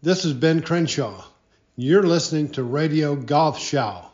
This is Ben Crenshaw. You're listening to Radio Golf Show.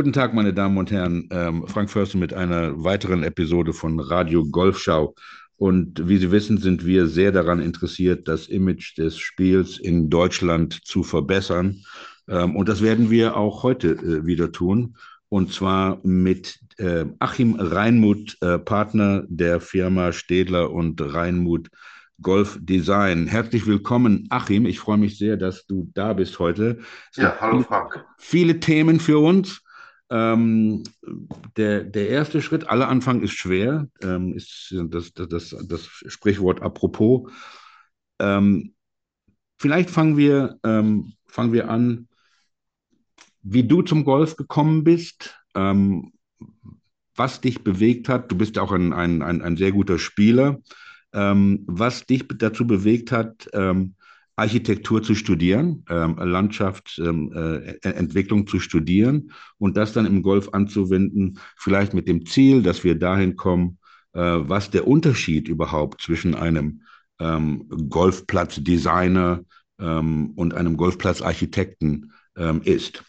Guten Tag, meine Damen und Herren. Ähm, Frank Förster mit einer weiteren Episode von Radio Golfschau. Und wie Sie wissen, sind wir sehr daran interessiert, das Image des Spiels in Deutschland zu verbessern. Ähm, und das werden wir auch heute äh, wieder tun. Und zwar mit äh, Achim Reinmuth, äh, Partner der Firma Städler und Reinmuth Golf Design. Herzlich willkommen, Achim. Ich freue mich sehr, dass du da bist heute. Es ja, hallo Frank. Viele Themen für uns. Ähm, der, der erste Schritt, aller Anfang ist schwer, ähm, ist das, das, das, das Sprichwort apropos. Ähm, vielleicht fangen wir, ähm, fangen wir an, wie du zum Golf gekommen bist, ähm, was dich bewegt hat. Du bist auch ein, ein, ein, ein sehr guter Spieler. Ähm, was dich dazu bewegt hat, Architektur zu studieren, ähm, Landschaftsentwicklung ähm, äh, zu studieren und das dann im Golf anzuwenden, vielleicht mit dem Ziel, dass wir dahin kommen, äh, was der Unterschied überhaupt zwischen einem ähm, Golfplatzdesigner ähm, und einem Golfplatzarchitekten ähm, ist.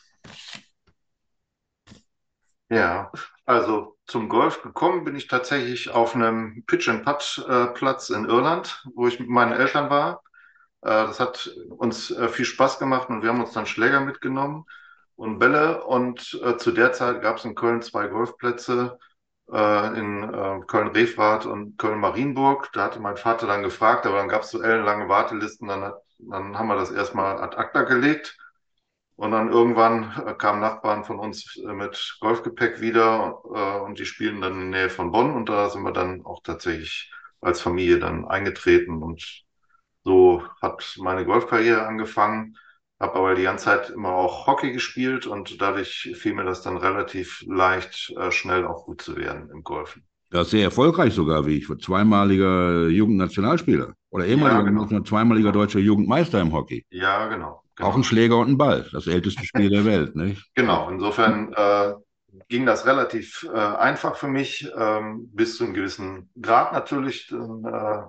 Ja, also zum Golf gekommen bin ich tatsächlich auf einem Pitch-and-Putt-Platz äh, in Irland, wo ich mit meinen Eltern war. Äh, das hat uns äh, viel Spaß gemacht und wir haben uns dann Schläger mitgenommen und Bälle. Und äh, zu der Zeit gab es in Köln zwei Golfplätze in Köln-Refrath und Köln-Marienburg. Da hatte mein Vater dann gefragt, aber dann gab es so ellenlange Wartelisten. Dann, hat, dann haben wir das erstmal ad acta gelegt. Und dann irgendwann kamen Nachbarn von uns mit Golfgepäck wieder und die spielen dann in der Nähe von Bonn. Und da sind wir dann auch tatsächlich als Familie dann eingetreten und so hat meine Golfkarriere angefangen, habe aber die ganze Zeit immer auch Hockey gespielt und dadurch fiel mir das dann relativ leicht, äh, schnell auch gut zu werden im Golfen. Ja, sehr erfolgreich sogar, wie ich, zweimaliger Jugendnationalspieler oder ehemaliger ja, genau. zweimaliger deutscher Jugendmeister im Hockey. Ja, genau, genau. Auch ein Schläger und ein Ball, das älteste Spiel der Welt, nicht? Genau, insofern äh, ging das relativ äh, einfach für mich, ähm, bis zu einem gewissen Grad natürlich. Äh,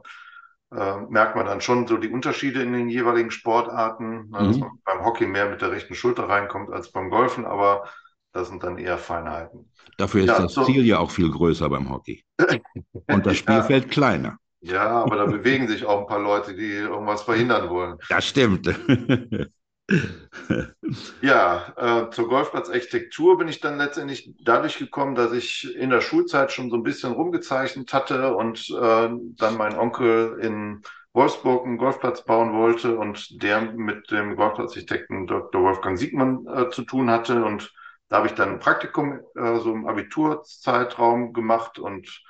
äh, merkt man dann schon so die Unterschiede in den jeweiligen Sportarten, ne, mhm. dass man beim Hockey mehr mit der rechten Schulter reinkommt als beim Golfen, aber das sind dann eher Feinheiten. Dafür ist ja, das so, Ziel ja auch viel größer beim Hockey. Und das Spielfeld ja. kleiner. Ja, aber da bewegen sich auch ein paar Leute, die irgendwas verhindern wollen. Das stimmt. ja, äh, zur Golfplatzarchitektur bin ich dann letztendlich dadurch gekommen, dass ich in der Schulzeit schon so ein bisschen rumgezeichnet hatte und äh, dann mein Onkel in Wolfsburg einen Golfplatz bauen wollte und der mit dem Golfplatzarchitekten Dr. Wolfgang Siegmann äh, zu tun hatte. Und da habe ich dann ein Praktikum äh, so im Abiturzeitraum gemacht und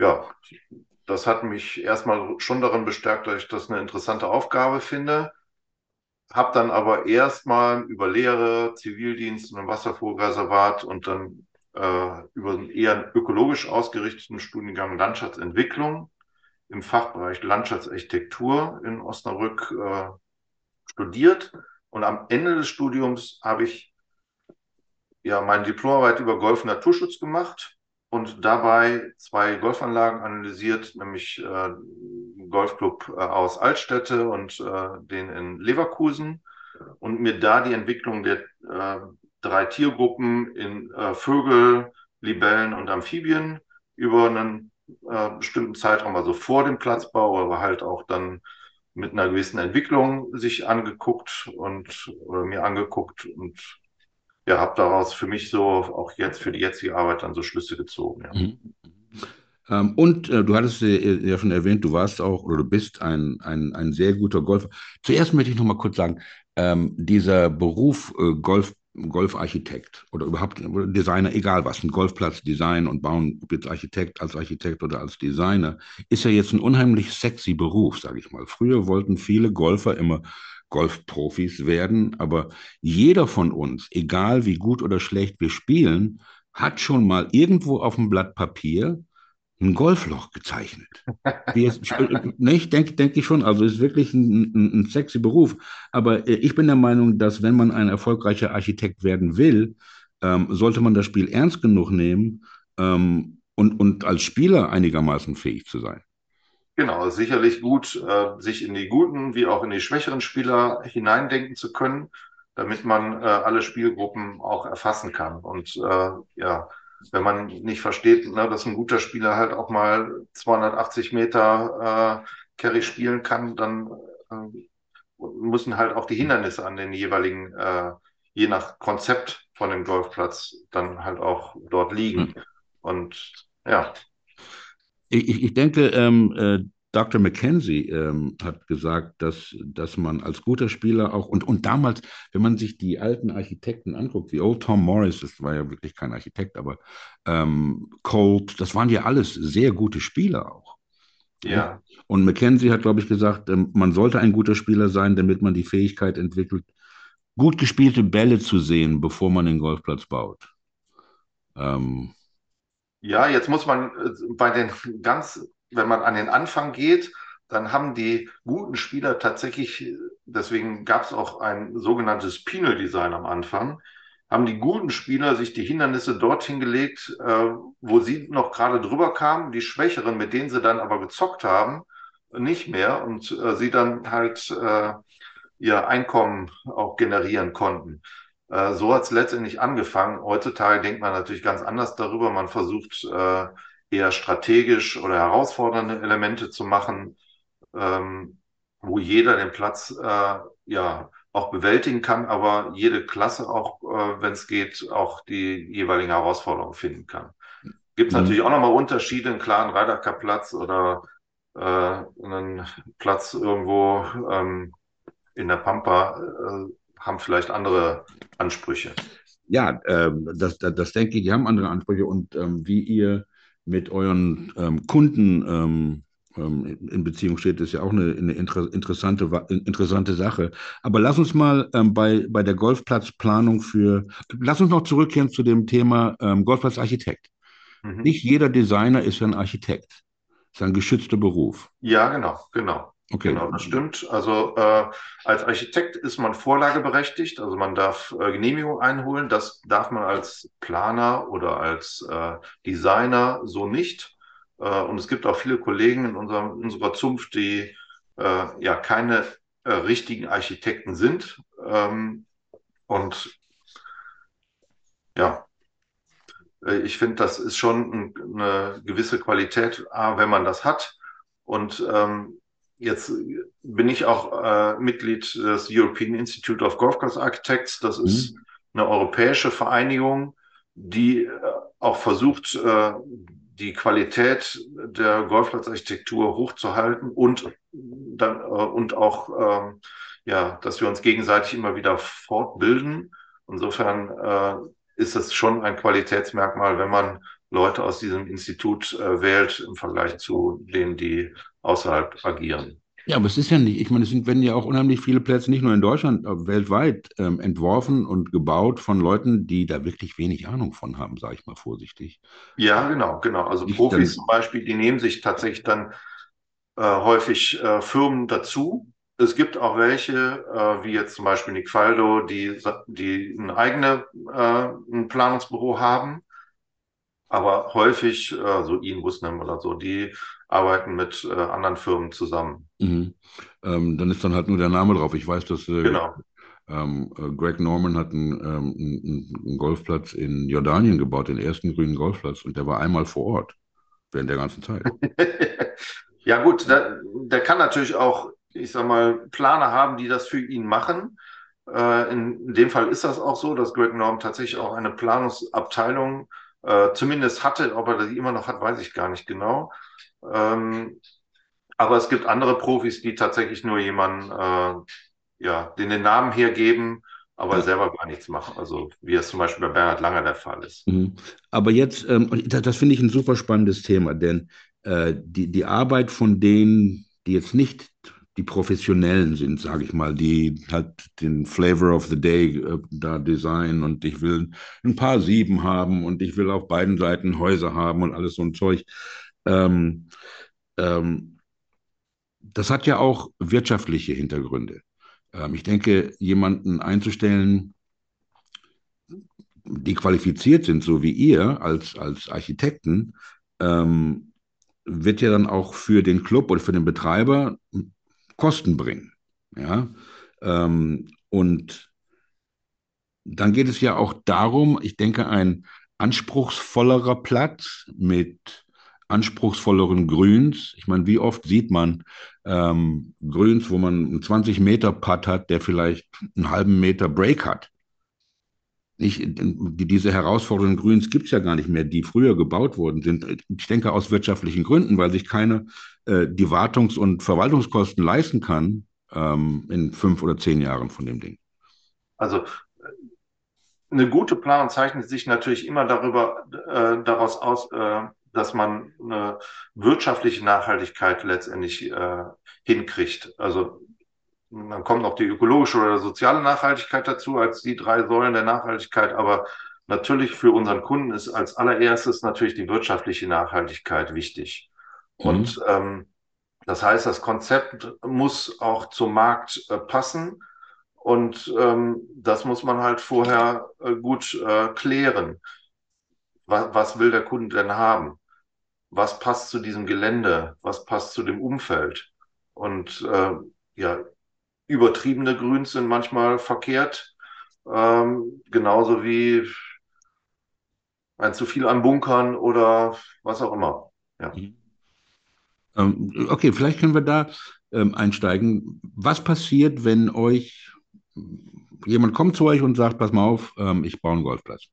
ja, das hat mich erstmal schon daran bestärkt, dass ich das eine interessante Aufgabe finde habe dann aber erstmal über Lehre, Zivildienst und Wasservorreservat und dann äh, über einen eher ökologisch ausgerichteten Studiengang Landschaftsentwicklung im Fachbereich Landschaftsarchitektur in Osnabrück äh, studiert. Und am Ende des Studiums habe ich ja meine Diplomarbeit über Golf Naturschutz gemacht und dabei zwei Golfanlagen analysiert, nämlich äh, Golfclub äh, aus Altstädte und äh, den in Leverkusen und mir da die Entwicklung der äh, drei Tiergruppen in Vögel, Libellen und Amphibien über einen bestimmten Zeitraum, also vor dem Platzbau, aber halt auch dann mit einer gewissen Entwicklung sich angeguckt und oder mir angeguckt und ja, habe daraus für mich so auch jetzt für die jetzige Arbeit dann so Schlüsse gezogen. Ja. Ähm, und äh, du hattest ja schon erwähnt, du warst auch oder du bist ein, ein, ein sehr guter Golfer. Zuerst möchte ich noch mal kurz sagen, ähm, dieser Beruf äh, Golf, Golfarchitekt oder überhaupt Designer, egal was, ein Golfplatz design und bauen, ob jetzt Architekt, als Architekt oder als Designer, ist ja jetzt ein unheimlich sexy Beruf, sage ich mal. Früher wollten viele Golfer immer Golfprofis werden, aber jeder von uns, egal wie gut oder schlecht wir spielen, hat schon mal irgendwo auf dem Blatt Papier ein Golfloch gezeichnet. Jetzt, nicht, denke denk ich schon. Also es ist wirklich ein, ein, ein, sexy Beruf. Aber äh, ich bin der Meinung, dass wenn man ein erfolgreicher Architekt werden will, ähm, sollte man das Spiel ernst genug nehmen ähm, und, und als Spieler einigermaßen fähig zu sein. Genau, sicherlich gut, äh, sich in die guten wie auch in die schwächeren Spieler hineindenken zu können, damit man äh, alle Spielgruppen auch erfassen kann. Und äh, ja, wenn man nicht versteht, ne, dass ein guter Spieler halt auch mal 280 Meter äh, Carry spielen kann, dann äh, müssen halt auch die Hindernisse an den jeweiligen, äh, je nach Konzept von dem Golfplatz, dann halt auch dort liegen. Mhm. Und ja. Ich, ich denke, ähm, äh, Dr. McKenzie ähm, hat gesagt, dass, dass man als guter Spieler auch, und, und damals, wenn man sich die alten Architekten anguckt, wie Old Tom Morris, das war ja wirklich kein Architekt, aber ähm, Colt, das waren ja alles sehr gute Spieler auch. Ja. Und McKenzie hat, glaube ich, gesagt, ähm, man sollte ein guter Spieler sein, damit man die Fähigkeit entwickelt, gut gespielte Bälle zu sehen, bevor man den Golfplatz baut. Ähm, ja, jetzt muss man äh, bei den ganz wenn man an den Anfang geht, dann haben die guten Spieler tatsächlich, deswegen gab es auch ein sogenanntes Penal Design am Anfang, haben die guten Spieler sich die Hindernisse dorthin gelegt, äh, wo sie noch gerade drüber kamen, die Schwächeren, mit denen sie dann aber gezockt haben, nicht mehr und äh, sie dann halt äh, ihr Einkommen auch generieren konnten. Äh, so hat es letztendlich angefangen. Heutzutage denkt man natürlich ganz anders darüber. Man versucht äh, eher strategisch oder herausfordernde Elemente zu machen, ähm, wo jeder den Platz äh, ja auch bewältigen kann, aber jede Klasse auch, äh, wenn es geht, auch die jeweiligen Herausforderungen finden kann. Gibt es mhm. natürlich auch nochmal Unterschiede, einen klaren Ryder Cup Platz oder äh, einen Platz irgendwo ähm, in der Pampa äh, haben vielleicht andere Ansprüche. Ja, ähm, das, das, das denke ich, die haben andere Ansprüche und ähm, wie ihr mit euren ähm, Kunden ähm, ähm, in Beziehung steht, ist ja auch eine, eine inter interessante, interessante Sache. Aber lass uns mal ähm, bei, bei der Golfplatzplanung für, lass uns noch zurückkehren zu dem Thema ähm, Golfplatzarchitekt. Mhm. Nicht jeder Designer ist ein Architekt. Das ist ein geschützter Beruf. Ja, genau, genau. Okay. Genau, das stimmt. Also äh, als Architekt ist man vorlageberechtigt, also man darf äh, Genehmigung einholen. Das darf man als Planer oder als äh, Designer so nicht. Äh, und es gibt auch viele Kollegen in, unserem, in unserer Zunft, die äh, ja keine äh, richtigen Architekten sind. Ähm, und ja, äh, ich finde, das ist schon eine gewisse Qualität, wenn man das hat. Und ähm, Jetzt bin ich auch äh, Mitglied des European Institute of Golf Course Architects. Das ist mhm. eine europäische Vereinigung, die äh, auch versucht, äh, die Qualität der Golfplatzarchitektur hochzuhalten und dann äh, und auch ähm, ja, dass wir uns gegenseitig immer wieder fortbilden. Insofern äh, ist es schon ein Qualitätsmerkmal, wenn man Leute aus diesem Institut äh, wählt im Vergleich zu denen, die außerhalb agieren. Ja, aber es ist ja nicht, ich meine, es sind, werden ja auch unheimlich viele Plätze, nicht nur in Deutschland, weltweit ähm, entworfen und gebaut von Leuten, die da wirklich wenig Ahnung von haben, sage ich mal vorsichtig. Ja, genau, genau. Also ich Profis zum Beispiel, die nehmen sich tatsächlich dann äh, häufig äh, Firmen dazu. Es gibt auch welche, äh, wie jetzt zum Beispiel Nick Faldo, die, die ein eigenes äh, Planungsbüro haben aber häufig, äh, so Ian Busnem oder so, die arbeiten mit äh, anderen Firmen zusammen. Mhm. Ähm, dann ist dann halt nur der Name drauf. Ich weiß, dass äh, genau. ähm, äh, Greg Norman hat einen, ähm, einen, Golfplatz in Jordanien gebaut, den ersten grünen Golfplatz, und der war einmal vor Ort während der ganzen Zeit. ja gut, der, der kann natürlich auch, ich sag mal, Planer haben, die das für ihn machen. Äh, in, in dem Fall ist das auch so, dass Greg Norman tatsächlich auch eine Planungsabteilung äh, äh, zumindest hatte. Ob er die immer noch hat, weiß ich gar nicht genau. Ähm, aber es gibt andere Profis, die tatsächlich nur jemanden, äh, ja, den den Namen hergeben, aber ja. selber gar nichts machen. Also wie es zum Beispiel bei Bernhard Langer der Fall ist. Mhm. Aber jetzt, ähm, das, das finde ich ein super spannendes Thema, denn äh, die, die Arbeit von denen, die jetzt nicht die Professionellen sind, sage ich mal, die halt den Flavor of the Day äh, da designen und ich will ein paar Sieben haben und ich will auf beiden Seiten Häuser haben und alles so ein Zeug. Ähm, ähm, das hat ja auch wirtschaftliche Hintergründe. Ähm, ich denke, jemanden einzustellen, die qualifiziert sind, so wie ihr als, als Architekten, ähm, wird ja dann auch für den Club oder für den Betreiber Kosten bringen. Ja? Ähm, und dann geht es ja auch darum, ich denke, ein anspruchsvollerer Platz mit anspruchsvolleren Grüns. Ich meine, wie oft sieht man ähm, Grüns, wo man einen 20 Meter Putt hat, der vielleicht einen halben Meter Break hat. Ich, diese herausfordernden Grüns gibt es ja gar nicht mehr, die früher gebaut worden sind. Ich denke aus wirtschaftlichen Gründen, weil sich keiner äh, die Wartungs- und Verwaltungskosten leisten kann ähm, in fünf oder zehn Jahren von dem Ding. Also eine gute Planung zeichnet sich natürlich immer darüber äh, daraus aus, äh, dass man eine wirtschaftliche Nachhaltigkeit letztendlich äh, hinkriegt. Also dann kommt noch die ökologische oder soziale Nachhaltigkeit dazu als die drei Säulen der Nachhaltigkeit. Aber natürlich für unseren Kunden ist als allererstes natürlich die wirtschaftliche Nachhaltigkeit wichtig. Mhm. Und ähm, das heißt, das Konzept muss auch zum Markt äh, passen. Und ähm, das muss man halt vorher äh, gut äh, klären. Was, was will der Kunde denn haben? Was passt zu diesem Gelände? Was passt zu dem Umfeld? Und äh, ja, übertriebene Grüns sind manchmal verkehrt, ähm, genauso wie ein zu viel an Bunkern oder was auch immer. Ja. Mhm. Ähm, okay, vielleicht können wir da ähm, einsteigen. Was passiert, wenn euch jemand kommt zu euch und sagt, pass mal auf, ähm, ich baue einen Golfplatz.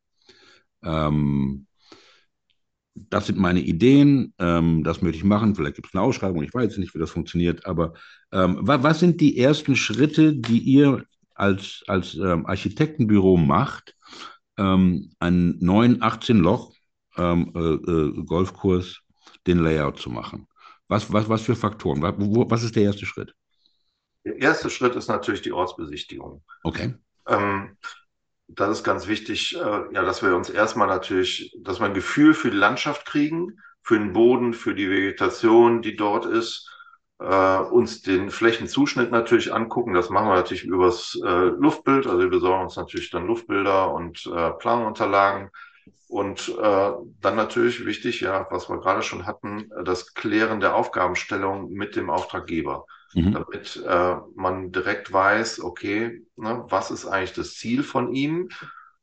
Ähm, das sind meine Ideen, ähm, das möchte ich machen. Vielleicht gibt es eine Ausschreibung, ich weiß nicht, wie das funktioniert, aber ähm, was, was, sind die ersten Schritte, die ihr als, als ähm, Architektenbüro macht, ähm, einen neuen 18-Loch ähm, äh, äh, Golfkurs den Layout zu machen? Was, was, was für Faktoren? Was, wo, was ist der erste Schritt? Der erste Schritt ist natürlich die Ortsbesichtigung. Okay. Ähm, das ist ganz wichtig, äh, ja, dass wir uns erstmal natürlich, dass wir ein Gefühl für die Landschaft kriegen, für den Boden, für die Vegetation, die dort ist, äh, uns den Flächenzuschnitt natürlich angucken. Das machen wir natürlich übers äh, Luftbild. Also wir besorgen uns natürlich dann Luftbilder und äh, Planunterlagen. Und äh, dann natürlich wichtig, ja, was wir gerade schon hatten, das Klären der Aufgabenstellung mit dem Auftraggeber mhm. damit äh, man direkt weiß, okay, ne, was ist eigentlich das Ziel von ihm,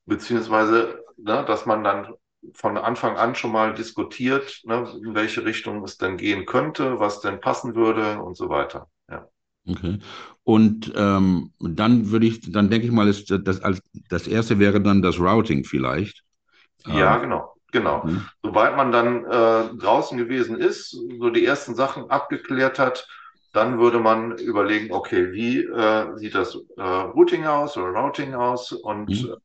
beziehungsweise, ne, dass man dann von Anfang an schon mal diskutiert, ne, in welche Richtung es denn gehen könnte, was denn passen würde und so weiter. Ja. Okay. Und ähm, dann würde ich, dann denke ich mal, ist das, als, das erste wäre dann das Routing vielleicht. Ja, ähm, genau. Genau. Mhm. Sobald man dann äh, draußen gewesen ist, so die ersten Sachen abgeklärt hat, dann würde man überlegen, okay, wie äh, sieht das äh, Routing aus oder Routing aus und mhm.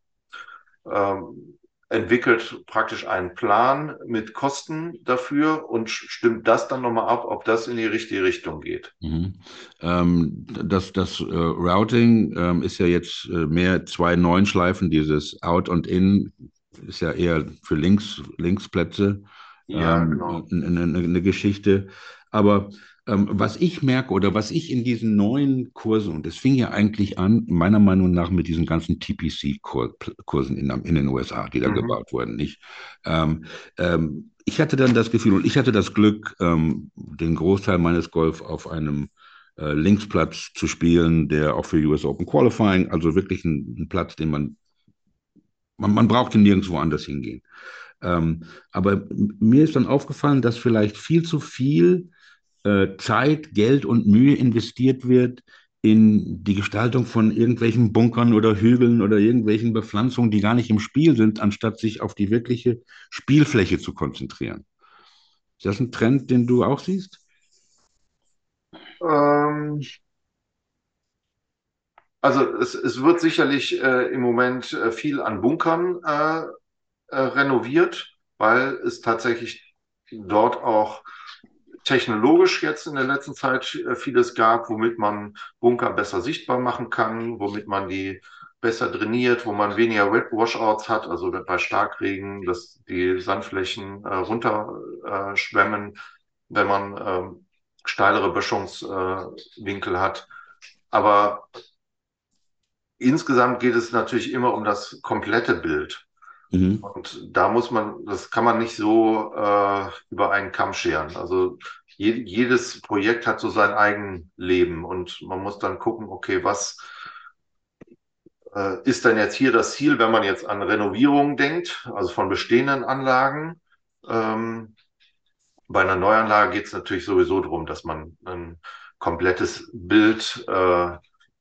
ähm, entwickelt praktisch einen Plan mit Kosten dafür und stimmt das dann nochmal ab, ob das in die richtige Richtung geht. Mhm. Ähm, das das äh, Routing ähm, ist ja jetzt äh, mehr zwei Neunschleifen, dieses Out und In ist ja eher für Links, Linksplätze ja, ähm, genau. eine, eine, eine Geschichte. Aber ähm, was ich merke oder was ich in diesen neuen Kursen, und das fing ja eigentlich an, meiner Meinung nach mit diesen ganzen TPC-Kursen in, in, den USA, die da mhm. gebaut wurden, nicht? Ähm, ähm, ich hatte dann das Gefühl und ich hatte das Glück, ähm, den Großteil meines Golf auf einem äh, Linksplatz zu spielen, der auch für US Open Qualifying, also wirklich ein, ein Platz, den man, man, man brauchte nirgendwo anders hingehen. Ähm, aber mir ist dann aufgefallen, dass vielleicht viel zu viel Zeit, Geld und Mühe investiert wird in die Gestaltung von irgendwelchen Bunkern oder Hügeln oder irgendwelchen Bepflanzungen, die gar nicht im Spiel sind, anstatt sich auf die wirkliche Spielfläche zu konzentrieren. Ist das ein Trend, den du auch siehst? Ähm, also es, es wird sicherlich äh, im Moment äh, viel an Bunkern äh, äh renoviert, weil es tatsächlich dort auch technologisch jetzt in der letzten Zeit äh, vieles gab, womit man Bunker besser sichtbar machen kann, womit man die besser trainiert, wo man weniger Washouts hat, also bei Starkregen, dass die Sandflächen äh, runterschwemmen, äh, wenn man ähm, steilere Böschungswinkel äh, hat. Aber insgesamt geht es natürlich immer um das komplette Bild. Mhm. Und da muss man, das kann man nicht so äh, über einen Kamm scheren. Also je, jedes Projekt hat so sein eigenes Leben und man muss dann gucken, okay, was äh, ist denn jetzt hier das Ziel, wenn man jetzt an Renovierungen denkt, also von bestehenden Anlagen? Ähm, bei einer Neuanlage geht es natürlich sowieso darum, dass man ein komplettes Bild äh,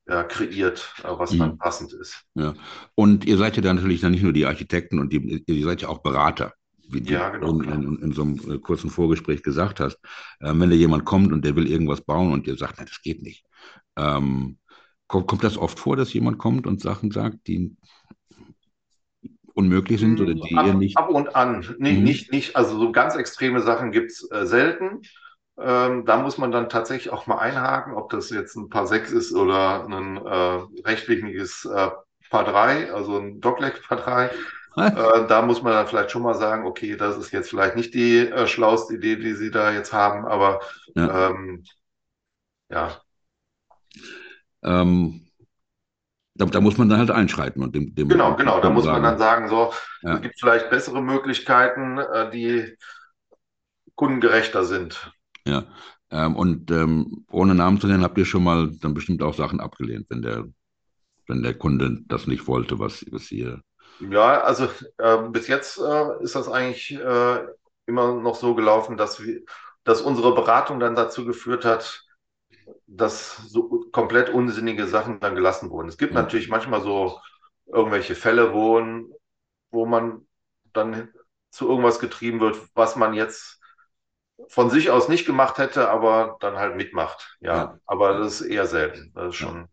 ja, kreiert, äh, was mhm. dann passend ist. Ja. Und ihr seid ja dann natürlich dann nicht nur die Architekten und die, ihr seid ja auch Berater, wie ja, genau, du in, in, in, so einem äh, kurzen Vorgespräch gesagt hast. Ähm, wenn da jemand kommt und der will irgendwas bauen und ihr sagt, nein, das geht nicht. Ähm, kommt, kommt das oft vor, dass jemand kommt und Sachen sagt, die unmöglich sind oder die ab, ihr nicht? Ab und an. Nee, mhm. nicht, nicht, also so ganz extreme Sachen gibt es äh, selten. Ähm, da muss man dann tatsächlich auch mal einhaken, ob das jetzt ein Paar 6 ist oder ein äh, rechtwinkliges äh, Paar 3, also ein Dogleg Paar 3. Äh, da muss man dann vielleicht schon mal sagen, okay, das ist jetzt vielleicht nicht die äh, schlauste Idee, die Sie da jetzt haben, aber ja. Ähm, ja. Ähm, da, da, muss man dann halt einschreiten und dem, dem genau, genau, da muss sagen. man dann sagen, so, ja. es gibt vielleicht bessere Möglichkeiten, äh, die kundengerechter sind. Ja, ähm, und ähm, ohne Namen zu nennen, habt ihr schon mal dann bestimmt auch Sachen abgelehnt, wenn der, wenn der Kunde das nicht wollte, was, was ihr. Ja, also äh, bis jetzt äh, ist das eigentlich äh, immer noch so gelaufen, dass wir, dass unsere Beratung dann dazu geführt hat, dass so komplett unsinnige Sachen dann gelassen wurden. Es gibt ja. natürlich manchmal so irgendwelche Fälle, wo, wo man dann zu irgendwas getrieben wird, was man jetzt von sich aus nicht gemacht hätte, aber dann halt mitmacht. Ja, ja. aber das ist eher selten. Das ist schon.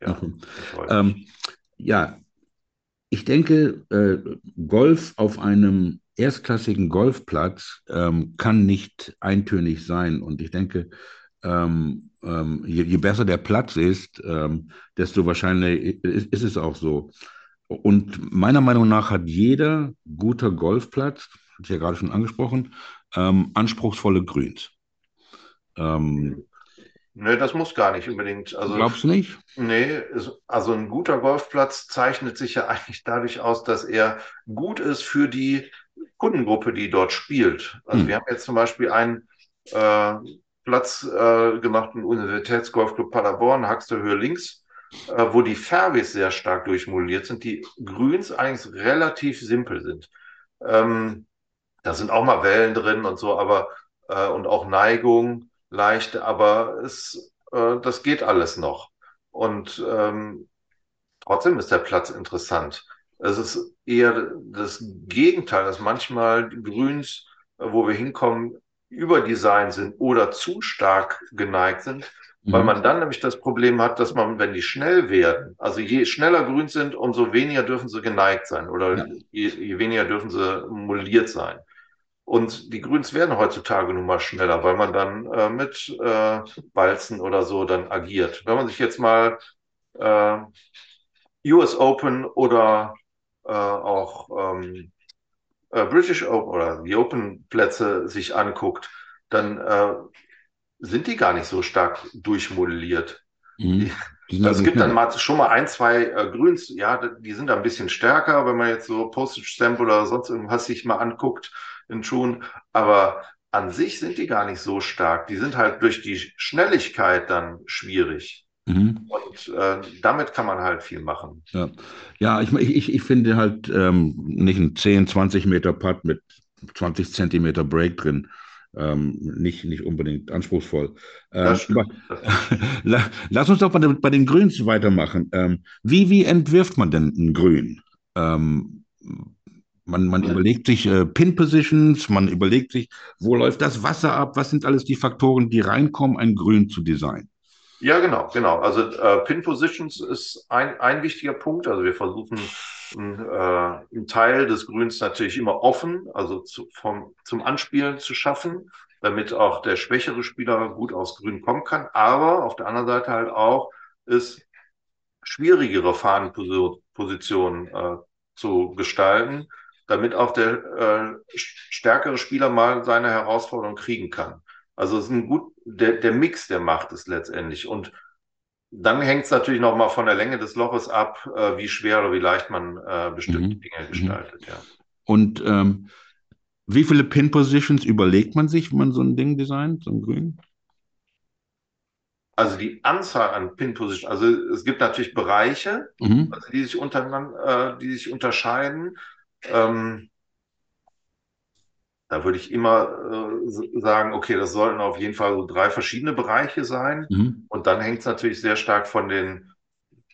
Ja, mhm. ähm, ja. ich denke, äh, Golf auf einem erstklassigen Golfplatz ähm, kann nicht eintönig sein. Und ich denke, ähm, ähm je, je, besser der Platz ist, ähm, desto wahrscheinlich ist, ist es auch so. Und meiner Meinung nach hat jeder guter Golfplatz, hatte ich ja gerade schon angesprochen, ähm, anspruchsvolle Grüns. Ähm, Nee, das muss gar nicht unbedingt. Also, Glaubst du nicht? Nee, also ein guter Golfplatz zeichnet sich ja eigentlich dadurch aus, dass er gut ist für die Kundengruppe, die dort spielt. Also hm. wir haben jetzt zum Beispiel einen äh, Platz äh, gemacht im Universitätsgolfclub Paderborn, Haxter Höhe links, äh, wo die Fairways sehr stark durchmodelliert sind, die Grüns eigentlich relativ simpel sind. Ähm, da sind auch mal Wellen drin und so, aber äh, und auch Neigung leichte, aber es, äh, das geht alles noch. Und ähm, trotzdem ist der Platz interessant. Es ist eher das Gegenteil, dass manchmal Grüns, äh, wo wir hinkommen, überdesign sind oder zu stark geneigt sind, mhm. weil man dann nämlich das Problem hat, dass man, wenn die schnell werden, also je schneller grün sind, umso weniger dürfen sie geneigt sein oder ja. je, je, weniger dürfen sie modelliert sein. Und die Grüns werden heutzutage nun mal schneller, weil man dann äh, mit äh, Balzen oder so dann agiert. Wenn man sich jetzt mal äh, US Open oder äh, auch ähm, äh, British Open oder die Open Plätze sich anguckt, dann äh, sind die gar nicht so stark durchmodelliert. Mhm. Also es gibt dann mal, schon mal ein, zwei äh, Grüns, ja, die sind da ein bisschen stärker, wenn man jetzt so Postage Stamp oder sonst irgendwas sich mal anguckt in Schuhen. Aber an sich sind die gar nicht so stark. Die sind halt durch die Schnelligkeit dann schwierig. Mhm. Und äh, damit kann man halt viel machen. Ja, ja ich, ich, ich finde halt ähm, nicht ein 10, 20 Meter Putt mit 20 Zentimeter Break drin. Ähm, nicht, nicht unbedingt anspruchsvoll. Ähm, lass uns doch bei den, bei den Grüns weitermachen. Ähm, wie, wie entwirft man denn ein Grün? Man, man ja. überlegt sich äh, Pin-Positions, man überlegt sich, wo läuft das Wasser ab, was sind alles die Faktoren, die reinkommen, ein Grün zu designen. Ja, genau, genau. Also äh, Pin-Positions ist ein, ein wichtiger Punkt. Also wir versuchen einen, äh, Teil des Grüns natürlich immer offen, also zu, vom, zum Anspielen zu schaffen, damit auch der schwächere Spieler gut aufs Grün kommen kann. Aber auf der anderen Seite halt auch ist schwierigere Fahnenposition äh, zu gestalten, damit auch der äh, stärkere Spieler mal seine Herausforderung kriegen kann. Also es ist ein gut, der, der Mix, der macht es letztendlich. Und dann hängt es natürlich noch mal von der Länge des Loches ab, äh, wie schwer oder wie leicht man äh, bestimmte mhm. Dinge mhm. gestaltet. Ja. Und ähm, wie viele Pin-Positions überlegt man sich, wenn man so ein Ding designt, so ein Grün? Also die Anzahl an Pin-Positions, also es gibt natürlich Bereiche, mhm. also die sich untereinander, äh, die sich unterscheiden. Ähm, da würde ich immer äh, sagen, okay, das sollten auf jeden Fall so drei verschiedene Bereiche sein. Mhm. Und dann hängt es natürlich sehr stark von den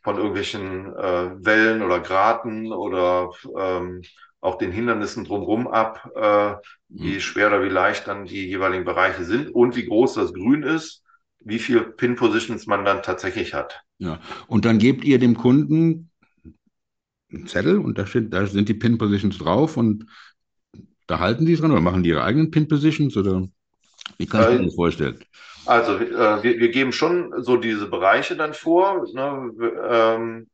von irgendwelchen äh, Wellen oder Graten oder ähm, auch den Hindernissen drumherum ab, äh, wie mhm. schwer oder wie leicht dann die jeweiligen Bereiche sind und wie groß das Grün ist, wie viel Pin-Positions man dann tatsächlich hat. Ja, und dann gebt ihr dem Kunden einen Zettel und da, steht, da sind die Pin-Positions drauf und da halten die dran oder machen die ihre eigenen Pin-Positions oder wie kann ich mir das vorstellen? Also äh, wir, wir geben schon so diese Bereiche dann vor, ne, ähm,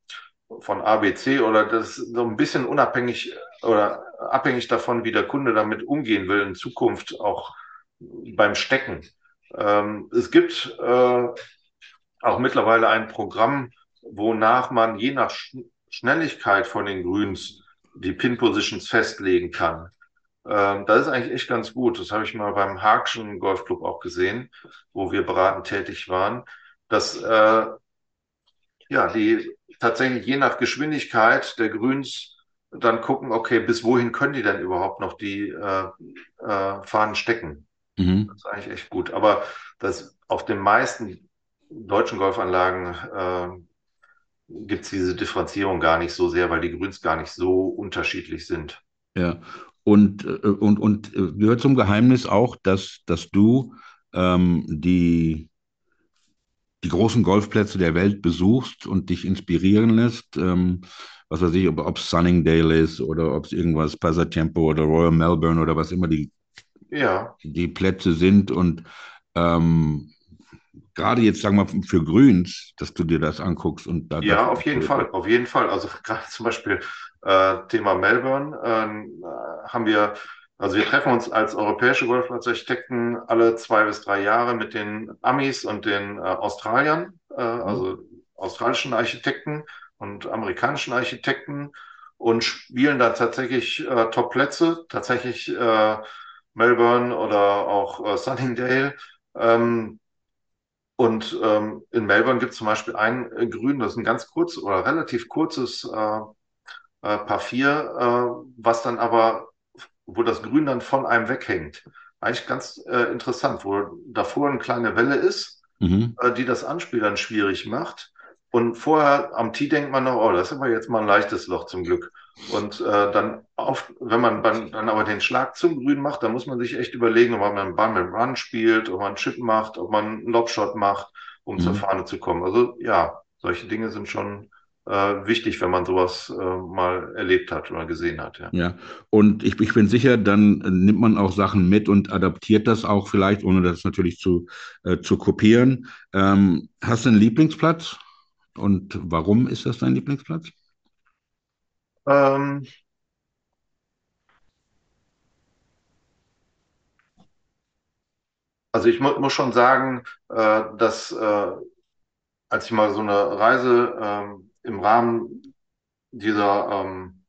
von ABC oder das so ein bisschen unabhängig oder abhängig davon, wie der Kunde damit umgehen will in Zukunft auch beim Stecken. Ähm, es gibt äh, auch mittlerweile ein Programm, wonach man je nach Schnelligkeit von den Grüns die Pin-Positions festlegen kann. Ähm, das ist eigentlich echt ganz gut. Das habe ich mal beim Haagschen Golfclub auch gesehen, wo wir beratend tätig waren, dass äh, ja die tatsächlich je nach Geschwindigkeit der Grüns dann gucken, okay, bis wohin können die denn überhaupt noch die äh, äh, Fahnen stecken? Mhm. Das ist eigentlich echt gut. Aber das auf den meisten deutschen Golfanlagen äh, gibt es diese Differenzierung gar nicht so sehr, weil die Grüns gar nicht so unterschiedlich sind. Ja, und, äh, und, und äh, gehört zum Geheimnis auch, dass, dass du ähm, die, die großen Golfplätze der Welt besuchst und dich inspirieren lässt. Ähm, was weiß ich, ob es Sunningdale ist oder ob es irgendwas Passatempo oder Royal Melbourne oder was immer die, ja. die Plätze sind. Und ähm, gerade jetzt, sagen wir mal, für Grüns, dass du dir das anguckst und da. Ja, auf jeden Fall, auf jeden Fall. Also gerade zum Beispiel äh, Thema Melbourne äh, haben wir, also wir treffen uns als europäische Golfplatzarchitekten alle zwei bis drei Jahre mit den Amis und den äh, Australiern, äh, mhm. also australischen Architekten und amerikanischen Architekten und spielen da tatsächlich äh, Top-Plätze, tatsächlich äh, Melbourne oder auch äh, Sunningdale. Ähm, und ähm, in Melbourne gibt es zum Beispiel ein äh, Grün, das ist ein ganz kurz oder relativ kurzes äh, äh, 4, äh, was dann aber, wo das Grün dann von einem weghängt. Eigentlich ganz äh, interessant, wo davor eine kleine Welle ist, mhm. äh, die das Anspiel dann schwierig macht. Und vorher am Tee denkt man noch, oh, das ist aber jetzt mal ein leichtes Loch zum Glück. Und äh, dann, auf, wenn man dann, dann aber den Schlag zum Grün macht, dann muss man sich echt überlegen, ob man einen mit Run spielt, ob man einen Chip macht, ob man einen Lobshot macht, um mhm. zur Fahne zu kommen. Also ja, solche Dinge sind schon äh, wichtig, wenn man sowas äh, mal erlebt hat oder gesehen hat. Ja, ja. und ich, ich bin sicher, dann nimmt man auch Sachen mit und adaptiert das auch vielleicht, ohne das natürlich zu, äh, zu kopieren. Ähm, hast du einen Lieblingsplatz? Und warum ist das dein Lieblingsplatz? Ähm, also ich mu muss schon sagen, äh, dass äh, als ich mal so eine Reise ähm, im Rahmen dieser ähm,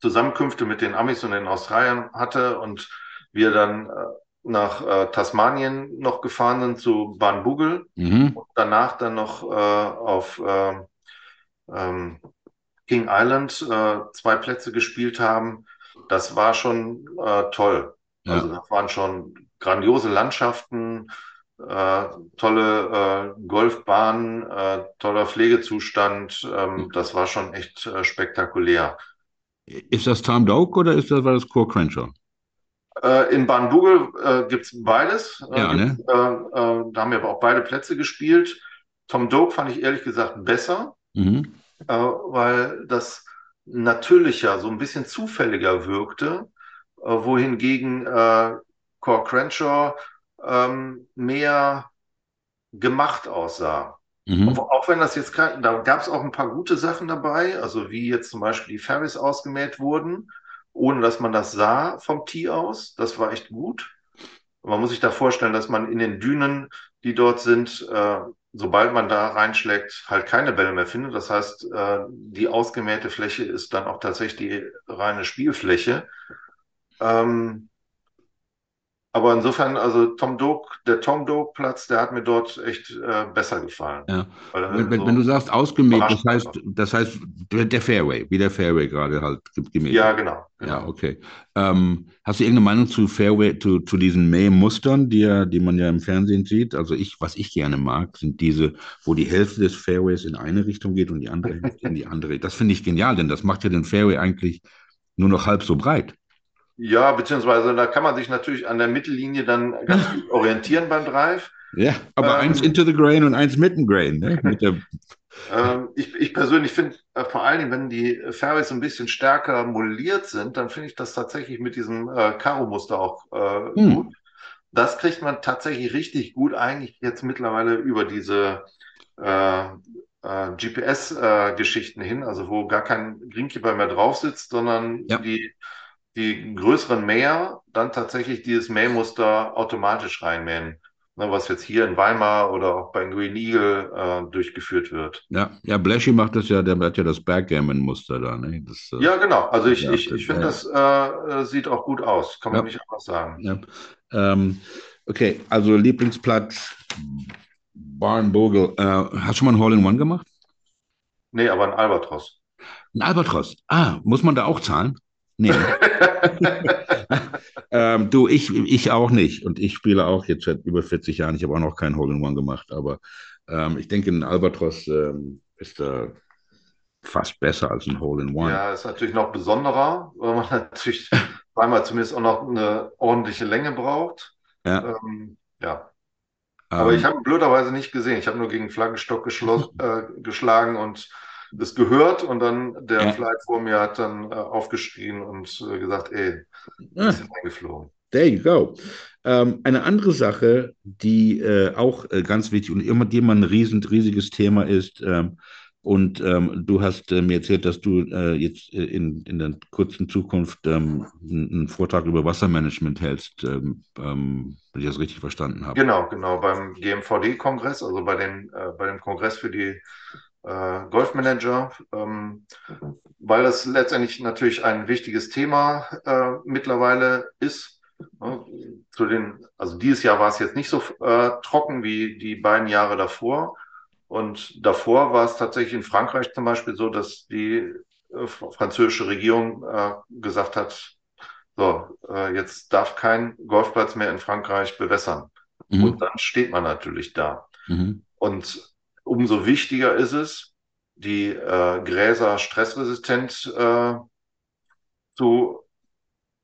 Zusammenkünfte mit den Amis und den Australiern hatte und wir dann äh, nach äh, Tasmanien noch gefahren sind zu Banbugel mhm. und danach dann noch äh, auf ähm, ähm, King Island äh, zwei Plätze gespielt haben. Das war schon äh, toll. Ja. Also das waren schon grandiose Landschaften, äh, tolle äh, Golfbahn, äh, toller Pflegezustand. Ähm, das war schon echt äh, spektakulär. Ist das Tom Doak oder ist das, war das Core Crenshaw? Äh, in Baden-Bugel äh, gibt es beides. Äh, ja, ne? Äh, äh, da haben wir aber auch beide Plätze gespielt. Tom Doak fand ich ehrlich gesagt besser, mhm. Äh, weil das natürlicher, so ein bisschen zufälliger wirkte, wohingegen Core Crenshaw ähm, mehr gemacht aussah. Mhm. Auch, wenn das jetzt da gab es auch ein paar gute Sachen dabei, also wie jetzt zum Beispiel die Ferries ausgemäht wurden, ohne dass man das sah vom Tee aus. Das war echt gut. Man muss sich da vorstellen, dass man in den Dünen, die dort sind, äh, sobald man da reinschlägt, halt keine Bälle mehr findet. Das heißt, äh, die ausgemähte Fläche ist dann auch tatsächlich die reine Spielfläche. Ähm, aber insofern, also Tom Doak, der Tom Doak Platz, der hat mir dort echt äh, besser gefallen. Ja. Wenn, wenn, so wenn, du sagst ausgemäht, das heißt, das heißt der Fairway, wie der Fairway gerade halt gemäht. Ja, genau, genau. Ja, okay. Ähm, hast du irgendeine Meinung zu Fairway, zu, zu diesen Mähmustern, die, die man ja im Fernsehen sieht? Also ich, was ich gerne mag, sind diese, wo die Hälfte des Fairways in eine Richtung geht und die andere Hälfte in die andere. Das finde ich genial, denn das macht ja den Fairway eigentlich nur noch halb so breit. Ja, beziehungsweise da kann man sich natürlich an der Mittellinie dann ganz gut orientieren beim Drive. Ja, aber ähm, eins into the grain und eins mitten grain. Ne? ähm, ich, ich, persönlich finde, äh, vor allen Dingen, wenn die Fairways ein bisschen stärker modelliert sind, dann finde ich das tatsächlich mit diesem äh, Karo-Muster auch äh, hm. gut. Das kriegt man tatsächlich richtig gut eigentlich jetzt mittlerweile über diese äh, äh GPS-Geschichten äh, hin, also wo gar kein Greenkeeper mehr drauf sitzt, sondern ja. die die größeren Mäher dann tatsächlich dieses Mähmuster automatisch reinmähen. Ne, was jetzt hier in Weimar oder auch bei Green Eagle äh, durchgeführt wird. Ja, ja, Blashy macht das ja, der hat ja das Backgammon-Muster da. Ne? Das, äh, ja, genau. Also ich, ich, ich finde, ja. das äh, sieht auch gut aus, kann man ja. nicht anders sagen. Ja. Ähm, okay, also Lieblingsplatz Barnbogle. Äh, hast du schon mal ein Hole-in-One gemacht? Nee, aber ein Albatros. Ein Albatros. Ah, muss man da auch zahlen? Nee. ähm, du, ich, ich auch nicht. Und ich spiele auch jetzt seit über 40 Jahren. Ich habe auch noch keinen Hole-in-One gemacht. Aber ähm, ich denke, ein Albatros ähm, ist da fast besser als ein Hole-in-One. Ja, ist natürlich noch besonderer, weil man natürlich zweimal zumindest auch noch eine ordentliche Länge braucht. Ja. Ähm, ja. Aber ich ähm. habe blöderweise nicht gesehen. Ich habe nur gegen Flaggenstock äh, geschlagen und das gehört und dann der ja. Flight vor mir hat dann äh, aufgeschrien und äh, gesagt, ey, wir sind eingeflogen. There you go. Ähm, eine andere Sache, die äh, auch äh, ganz wichtig und immer, die immer ein riesen, riesiges Thema ist, ähm, und ähm, du hast äh, mir erzählt, dass du äh, jetzt äh, in, in der kurzen Zukunft ähm, einen Vortrag über Wassermanagement hältst, ähm, ähm, wenn ich das richtig verstanden habe. Genau, genau, beim GMVD-Kongress, also bei, den, äh, bei dem Kongress für die äh, Golfmanager, ähm, weil das letztendlich natürlich ein wichtiges Thema äh, mittlerweile ist. Ne? Zu den, also dieses Jahr war es jetzt nicht so äh, trocken wie die beiden Jahre davor. Und davor war es tatsächlich in Frankreich zum Beispiel so, dass die äh, französische Regierung äh, gesagt hat, so, äh, jetzt darf kein Golfplatz mehr in Frankreich bewässern. Mhm. Und dann steht man natürlich da. Mhm. Und umso wichtiger ist es, die äh, Gräser stressresistent äh, zu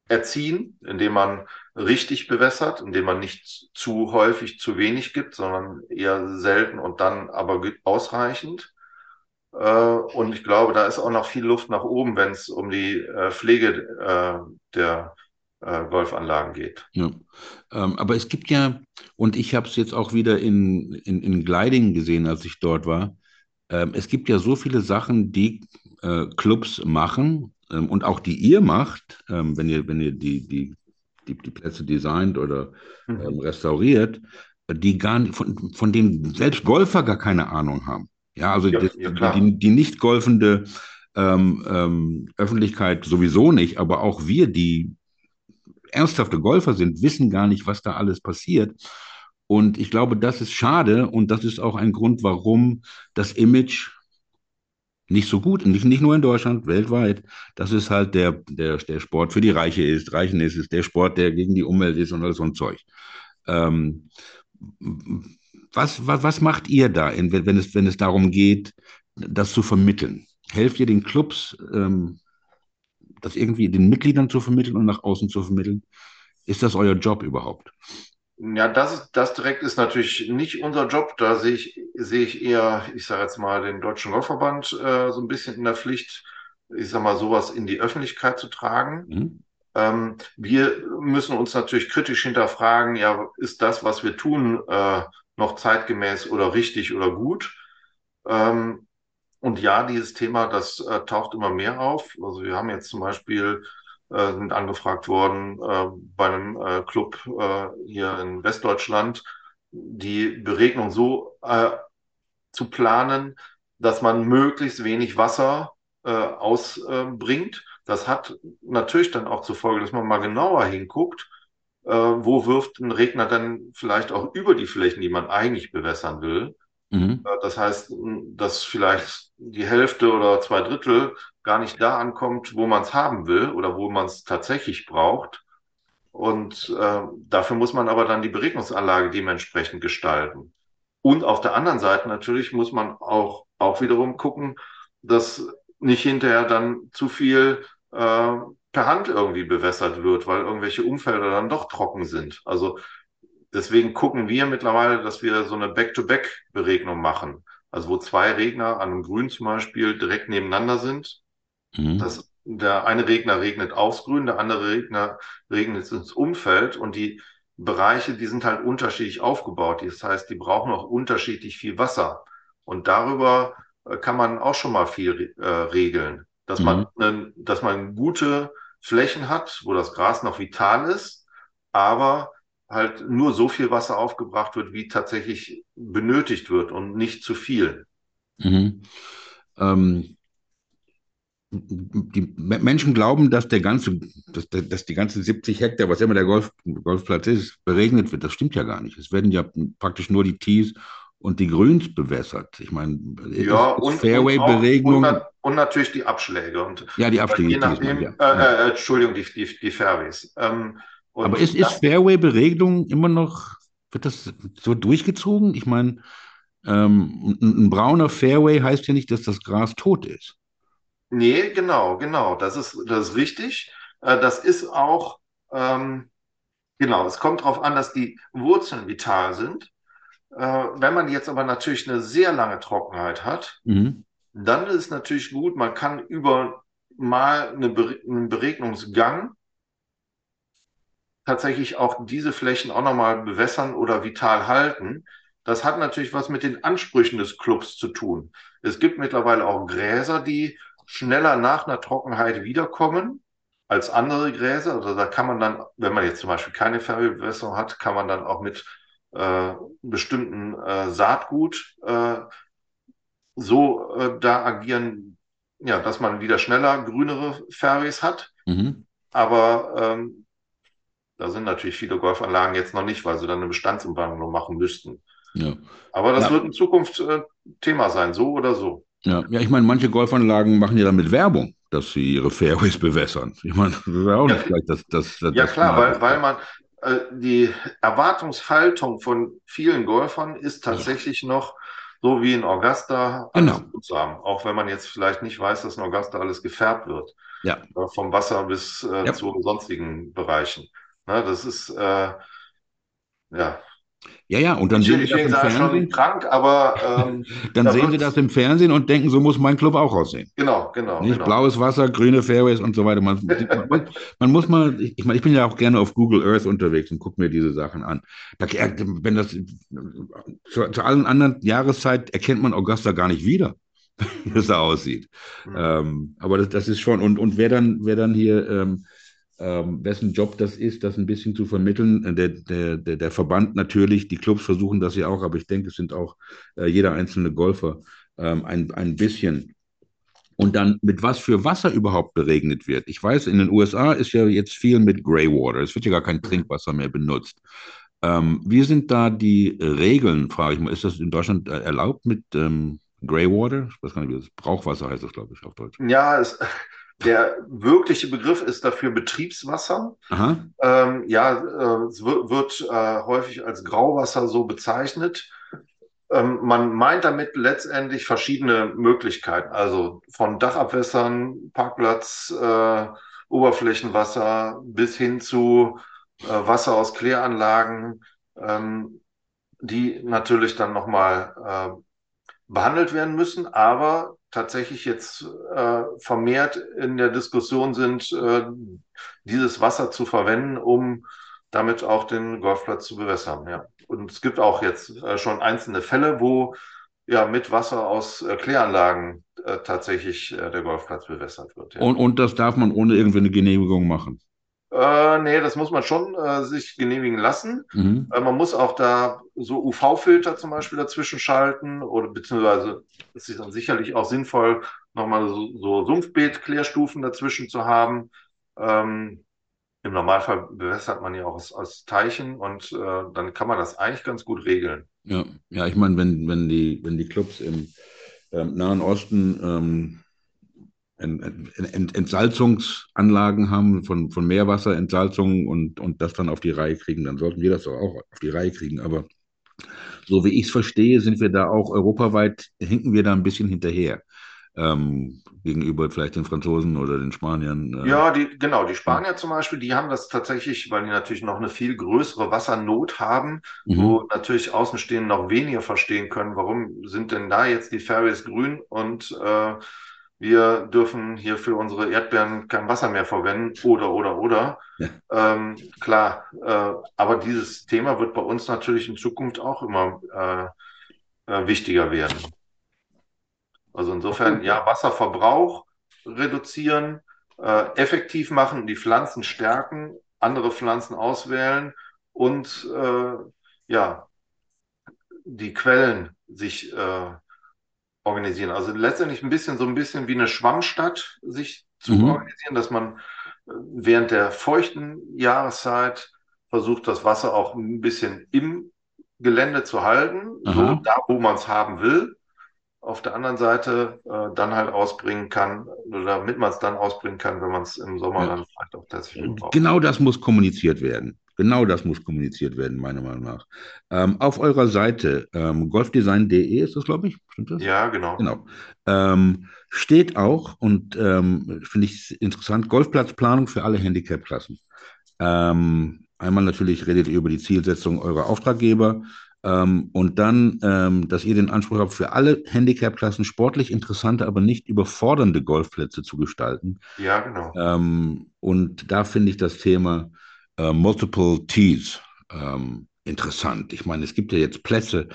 erziehen, indem man richtig bewässert, indem man nicht zu häufig zu wenig gibt, sondern eher selten und dann aber ausreichend. Äh, und ich glaube, da ist auch noch viel Luft nach oben, wenn es um die äh, Pflege äh, der äh, Golfanlagen geht. Ja. Ähm, aber es gibt ja, und ich habe es jetzt auch wieder in, in, in Gliding gesehen, als ich dort war, ähm, es gibt ja so viele Sachen, die äh, Clubs machen ähm, und auch die ihr macht, ähm, wenn ihr, wenn ihr die, die, die, die Plätze designt oder mhm. Ähm, restauriert, die gar nicht, von, von denen selbst Golfer gar keine Ahnung haben. Ja, also ja, das, ja, die, die nicht golfende ähm, ähm, Öffentlichkeit sowieso nicht, aber auch wir, die ernsthafte Golfer sind, wissen gar nicht, was da alles passiert. Und ich glaube, das ist schade und das ist auch ein Grund, warum das Image nicht so gut, nicht, nicht nur in Deutschland, weltweit, dass es halt der, der, der Sport für die Reiche ist. Reichen ist, ist der Sport, der gegen die Umwelt ist und all so ein Zeug. Ähm, was, was, was macht ihr da, wenn es, wenn es darum geht, das zu vermitteln? Helft ihr den Clubs, ähm, das irgendwie den Mitgliedern zu vermitteln und nach außen zu vermitteln? Ist das euer Job überhaupt? Ja, das, das direkt ist natürlich nicht unser Job. Da sehe ich, sehe ich eher, ich sage jetzt mal, den Deutschen Golfverband äh, so ein bisschen in der Pflicht, ich sage mal, sowas in die Öffentlichkeit zu tragen. Mhm. Ähm, wir müssen uns natürlich kritisch hinterfragen, ja, ist das, was wir tun, äh, noch zeitgemäß oder richtig oder gut? Ähm, und ja, dieses Thema, das äh, taucht immer mehr auf. Also wir haben jetzt zum Beispiel äh, sind angefragt worden äh, bei einem äh, Club äh, hier in Westdeutschland, die Beregnung so äh, zu planen, dass man möglichst wenig Wasser ausbringt. Das hat natürlich dann auch zur Folge, dass man mal genauer hinguckt, wo wirft ein Regner dann vielleicht auch über die Flächen, die man eigentlich bewässern will. Mhm. Äh, das heißt, dass vielleicht die Hälfte oder zwei Drittel gar nicht da ankommt, wo man es haben will oder wo man es tatsächlich braucht. Und äh, dafür muss man aber dann die Beregnungsanlage dementsprechend gestalten. Und auf der anderen Seite natürlich muss man auch, auch wiederum gucken, dass nicht hinterher dann zu viel äh, per Hand irgendwie bewässert wird, weil irgendwelche Umfelder dann doch trocken sind. Also deswegen gucken wir mittlerweile, dass wir so eine Back-to-Back-Beregnung machen. Also wo zwei Regner an einem Grün zum Beispiel direkt nebeneinander sind. Mhm. Das, der eine Regner regnet aufs Grün, der andere Regner regnet ins Umfeld und die Bereiche, die sind halt unterschiedlich aufgebaut. Das heißt, die brauchen auch unterschiedlich viel Wasser. Und darüber äh, kann man auch schon mal viel äh, regeln, dass mhm. man, ne, dass man gute Flächen hat, wo das Gras noch vital ist, aber halt nur so viel Wasser aufgebracht wird, wie tatsächlich benötigt wird und nicht zu viel. Mhm. Ähm, die Menschen glauben, dass der ganze, dass, dass, die ganze 70 Hektar, was immer der Golf, Golfplatz ist, beregnet wird. Das stimmt ja gar nicht. Es werden ja praktisch nur die Tees und die Grüns bewässert. Ich meine, ja, und, Fairway-Beregnung. Und, und, natürlich die Abschläge. Und ja, die Abschläge. Je nachdem, ja. Äh, äh, Entschuldigung, die, die, die Fairways. Ähm, Aber ist, ist Fairway-Beregnung immer noch, wird das so durchgezogen? Ich meine, ähm, ein, ein brauner Fairway heißt ja nicht, dass das Gras tot ist. Nee, genau, genau. Das ist, das ist richtig. Äh, das ist auch, ähm, genau, es kommt darauf an, dass die Wurzeln vital sind. Äh, wenn man jetzt aber natürlich eine sehr lange Trockenheit hat, mhm. dann ist es natürlich gut, man kann über mal eine einen Beregnungsgang tatsächlich auch diese Flächen auch nochmal bewässern oder vital halten. Das hat natürlich was mit den Ansprüchen des Clubs zu tun. Es gibt mittlerweile auch Gräser, die schneller nach einer Trockenheit wiederkommen als andere Gräser. Also da kann man dann, wenn man jetzt zum Beispiel keine Fernbewässerung hat, kann man dann auch mit äh, bestimmten äh, Saatgut äh, so äh, da agieren, ja, dass man wieder schneller grünere Fairways hat. Mhm. Aber ähm, da sind natürlich viele Golfanlagen jetzt noch nicht, weil sie dann eine Bestandsumwandlung machen müssten. Ja. Aber das ja. wird in Zukunft äh, Thema sein, so oder so. Ja, ja ich meine, manche Golfanlagen machen ja damit Werbung, dass sie ihre Fairways bewässern. Ich meine, das wäre auch nicht vielleicht das, das, das. Ja, klar, weil, weil man äh, die Erwartungshaltung von vielen Golfern ist tatsächlich ja. noch so wie in Augusta alles genau. gut zu haben. Auch wenn man jetzt vielleicht nicht weiß, dass in Augusta alles gefärbt wird. Ja. Äh, vom Wasser bis äh, ja. zu sonstigen Bereichen. Ne, das ist, äh, ja, ja, ja, und dann sehen Sie das im Fernsehen. krank, aber ähm, dann da sehen Sie das im Fernsehen und denken, so muss mein Club auch aussehen. Genau, genau. Nicht genau. blaues Wasser, grüne Fairways und so weiter. Man, man, man muss mal, ich meine, ich bin ja auch gerne auf Google Earth unterwegs und gucke mir diese Sachen an. Da, wenn das zu, zu allen anderen Jahreszeit erkennt man Augusta gar nicht wieder, wie es da aussieht. Mhm. Ähm, aber das, das ist schon, und, und wer dann, wer dann hier ähm, ähm, wessen Job das ist, das ein bisschen zu vermitteln. Äh, der, der, der, Verband natürlich, die Clubs versuchen das ja auch, aber ich denke, es sind auch äh, jeder einzelne Golfer ähm, ein, ein bisschen. Und dann mit was für Wasser überhaupt beregnet wird. Ich weiß, in den USA ist ja jetzt viel mit Greywater. Es wird ja gar kein Trinkwasser mehr benutzt. Ähm, wie sind da die Regeln, frage ich mal. Ist das in Deutschland äh, erlaubt mit ähm, Greywater? Ich weiß gar nicht, wie das Brauchwasser heißt das, glaube ich, auf Deutsch. Ja, es, der wirkliche Begriff ist dafür Betriebswasser. Ähm, ja, äh, es wird, äh, häufig als Grauwasser so bezeichnet. Ähm, man meint damit letztendlich verschiedene Möglichkeiten, also von Dachabwässern, Parkplatz, äh, Oberflächenwasser bis hin zu äh, Wasser aus Kläranlagen, ähm, die natürlich dann nochmal äh, behandelt werden müssen, aber tatsächlich jetzt äh, vermehrt in der Diskussion sind, äh, dieses Wasser zu verwenden, um damit auch den Golfplatz zu bewässern. Ja. Und es gibt auch jetzt äh, schon einzelne Fälle, wo ja mit Wasser aus äh, Kläranlagen äh, tatsächlich äh, der Golfplatz bewässert wird. Ja. Und, und das darf man ohne irgendeine Genehmigung machen. Äh, nee, das muss man schon äh, sich genehmigen lassen. Mhm. Äh, man muss auch da so UV-Filter zum Beispiel dazwischen schalten oder beziehungsweise es ist dann sicherlich auch sinnvoll, nochmal so, so Sumpfbeet-Klärstufen dazwischen zu haben. Ähm, Im Normalfall bewässert man ja auch aus, aus Teichen und äh, dann kann man das eigentlich ganz gut regeln. Ja, ja, ich meine, wenn, wenn die, wenn die Clubs im ähm, Nahen Osten ähm, Entsalzungsanlagen haben von, von Meerwasserentsalzung und, und das dann auf die Reihe kriegen, dann sollten wir das doch auch auf die Reihe kriegen. Aber so wie ich es verstehe, sind wir da auch europaweit, hinken wir da ein bisschen hinterher. Ähm, gegenüber vielleicht den Franzosen oder den Spaniern. Äh. Ja, die, genau, die Spanier zum Beispiel, die haben das tatsächlich, weil die natürlich noch eine viel größere Wassernot haben, mhm. wo natürlich Außenstehende noch weniger verstehen können, warum sind denn da jetzt die Fairways grün und äh, wir dürfen hier für unsere Erdbeeren kein Wasser mehr verwenden oder, oder, oder. Ja. Ähm, klar, äh, aber dieses Thema wird bei uns natürlich in Zukunft auch immer äh, äh, wichtiger werden. Also insofern, ja, Wasserverbrauch reduzieren, äh, effektiv machen, die Pflanzen stärken, andere Pflanzen auswählen und äh, ja, die Quellen sich äh, organisieren. Also letztendlich ein bisschen so ein bisschen wie eine Schwammstadt sich zu mhm. organisieren, dass man äh, während der feuchten Jahreszeit versucht, das Wasser auch ein bisschen im Gelände zu halten, Aha. so da, wo man es haben will. Auf der anderen Seite äh, dann halt ausbringen kann, oder damit man es dann ausbringen kann, wenn man es im Sommer ja. dann vielleicht auch tatsächlich braucht. Genau das muss kommuniziert werden. Genau das muss kommuniziert werden, meiner Meinung nach. Ähm, auf eurer Seite, ähm, golfdesign.de ist das, glaube ich, stimmt das? Ja, genau. genau. Ähm, steht auch, und ähm, finde ich interessant, Golfplatzplanung für alle Handicap-Klassen. Ähm, einmal natürlich redet ihr über die Zielsetzung eurer Auftraggeber ähm, und dann, dass ihr den Anspruch habt, für alle Handicap-Klassen sportlich interessante, aber nicht überfordernde Golfplätze zu gestalten. Ja, genau. und da finde ich das Thema äh, Multiple Tees ähm, interessant. Ich meine, es gibt ja jetzt Plätze,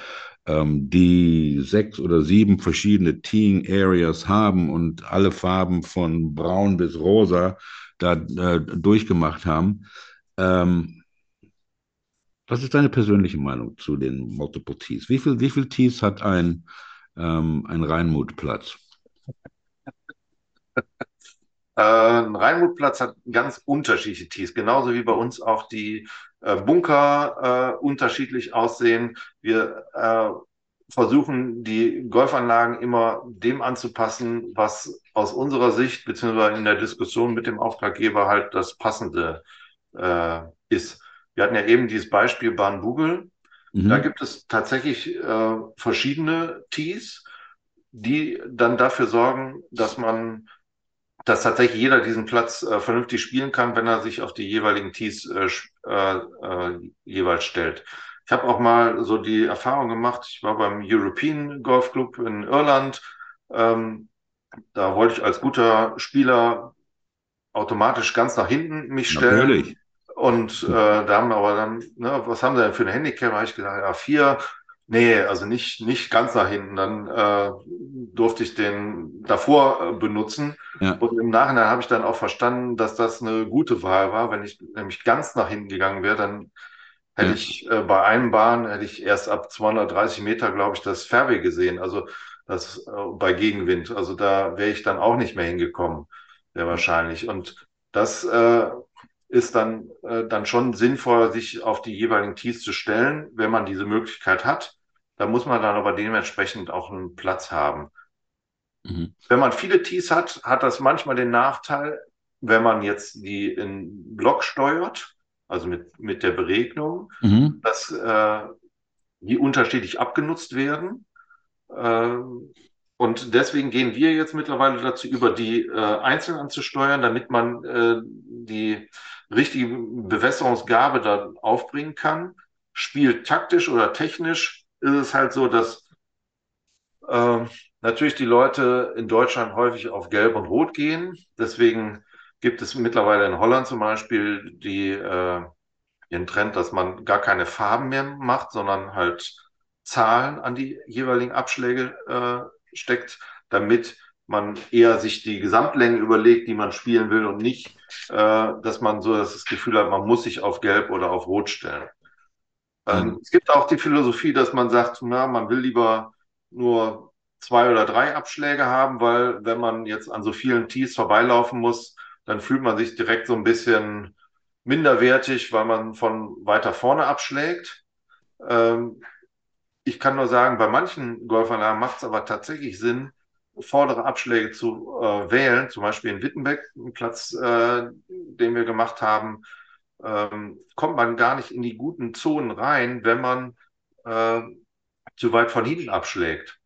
ähm, die sechs oder sieben verschiedene Teeing Areas haben und alle Farben von braun bis rosa da äh, durchgemacht haben. Ähm, was ist deine persönliche Meinung zu den Multiple Tees? Wie viel, wie viel Tees hat ein, ähm, ein Rheinmutplatz? Äh, ein Rheinmutplatz hat ganz unterschiedliche Tees, genauso wie bei uns auch die äh, Bunker äh, unterschiedlich aussehen. Wir äh, versuchen die Golfanlagen immer dem anzupassen, was aus unserer Sicht beziehungsweise in der Diskussion mit dem Auftraggeber halt das Passende äh, ist. Wir hatten ja eben dieses Beispiel Bahnbugel. Mhm. Da gibt es tatsächlich äh, verschiedene Tees, die dann dafür sorgen, dass man dass tatsächlich jeder diesen Platz äh, vernünftig spielen kann, wenn er sich auf die jeweiligen Tees äh, äh, äh, jeweils stellt. Ich habe auch mal so die Erfahrung gemacht, ich war beim European Golf Club in Irland. Ähm, da wollte ich als guter Spieler automatisch ganz nach hinten mich stellen. Natürlich. Und äh, da haben wir aber dann, ne, was haben sie denn für ein Handicap? Da habe ich gesagt, ja, vier. Nee, also nicht, nicht ganz nach hinten. Dann äh, durfte ich den davor äh, benutzen. Ja. Und im Nachhinein habe ich dann auch verstanden, dass das eine gute Wahl war. Wenn ich nämlich ganz nach hinten gegangen wäre, dann hätte ja. ich äh, bei einem Bahn, hätte ich erst ab 230 Meter, glaube ich, das Fairway gesehen. Also das äh, bei Gegenwind. Also da wäre ich dann auch nicht mehr hingekommen, sehr wahrscheinlich. Und das äh, ist dann, äh, dann schon sinnvoll, sich auf die jeweiligen Tees zu stellen, wenn man diese Möglichkeit hat. Da muss man dann aber dementsprechend auch einen Platz haben. Mhm. Wenn man viele Tees hat, hat das manchmal den Nachteil, wenn man jetzt die in Block steuert, also mit, mit der Beregnung, mhm. dass äh, die unterschiedlich abgenutzt werden. Äh, und deswegen gehen wir jetzt mittlerweile dazu über, die äh, einzeln anzusteuern, damit man äh, die richtige Bewässerungsgabe da aufbringen kann. Spielt taktisch oder technisch ist es halt so, dass äh, natürlich die Leute in Deutschland häufig auf Gelb und Rot gehen. Deswegen gibt es mittlerweile in Holland zum Beispiel die, äh, den Trend, dass man gar keine Farben mehr macht, sondern halt Zahlen an die jeweiligen Abschläge äh, steckt, damit man eher sich die Gesamtlängen überlegt, die man spielen will und nicht, äh, dass man so das Gefühl hat, man muss sich auf Gelb oder auf Rot stellen. Ähm, mhm. Es gibt auch die Philosophie, dass man sagt, na, man will lieber nur zwei oder drei Abschläge haben, weil wenn man jetzt an so vielen Tees vorbeilaufen muss, dann fühlt man sich direkt so ein bisschen minderwertig, weil man von weiter vorne abschlägt. Ähm, ich kann nur sagen, bei manchen Golfanlagen macht es aber tatsächlich Sinn, vordere Abschläge zu äh, wählen, zum Beispiel in Wittenbeck, einen Platz, äh, den wir gemacht haben, ähm, kommt man gar nicht in die guten Zonen rein, wenn man äh, zu weit von hinten abschlägt.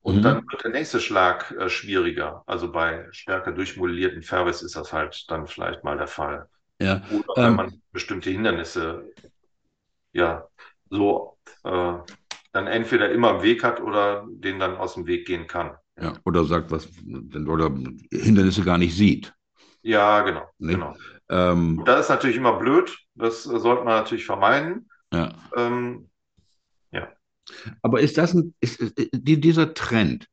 Und mhm. dann wird der nächste Schlag äh, schwieriger. Also bei stärker durchmodellierten Fairways ist das halt dann vielleicht mal der Fall. Ja. Oder wenn ähm, man bestimmte Hindernisse ja so äh, dann entweder immer im Weg hat oder den dann aus dem Weg gehen kann. Ja, oder sagt was, oder Hindernisse gar nicht sieht. Ja, genau. Nee. genau. Ähm, das ist natürlich immer blöd. Das sollte man natürlich vermeiden. Ja. Ähm, ja. Aber ist das ein, ist, ist, dieser Trend,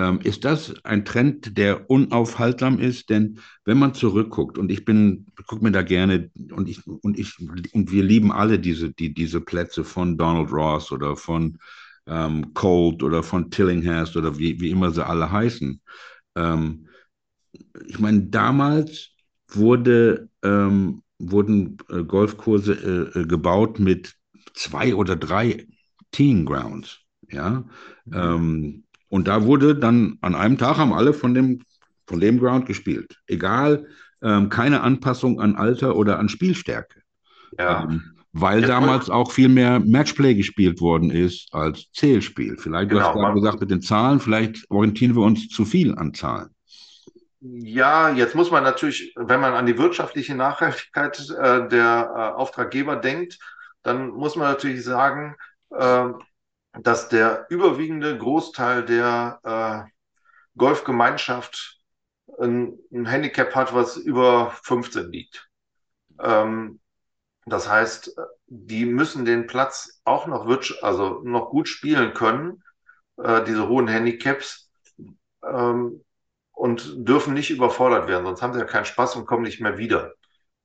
ähm, ist das ein Trend, der unaufhaltsam ist? Denn wenn man zurückguckt, und ich bin, gucke mir da gerne, und ich, und ich, und wir lieben alle diese, die, diese Plätze von Donald Ross oder von ähm, Colt oder von Tillinghast oder wie, wie immer sie alle heißen. Ähm, ich meine, damals wurde, ähm, wurden äh, Golfkurse äh, äh gebaut mit zwei oder drei Team Grounds. Ja, mhm. Und da wurde dann an einem Tag haben alle von dem, von dem Ground gespielt. Egal, ähm, keine Anpassung an Alter oder an Spielstärke. Ja. Ähm, weil ja, damals voll. auch viel mehr Matchplay gespielt worden ist als Zählspiel. Vielleicht, genau, du hast gerade gesagt, mit den Zahlen, vielleicht orientieren wir uns zu viel an Zahlen. Ja, jetzt muss man natürlich, wenn man an die wirtschaftliche Nachhaltigkeit äh, der äh, Auftraggeber denkt, dann muss man natürlich sagen, äh, dass der überwiegende Großteil der äh, Golfgemeinschaft ein, ein, Handicap hat, was über 15 liegt. Ähm, das heißt, die müssen den Platz auch noch, also noch gut spielen können, äh, diese hohen Handicaps, ähm, und dürfen nicht überfordert werden, sonst haben sie ja keinen Spaß und kommen nicht mehr wieder.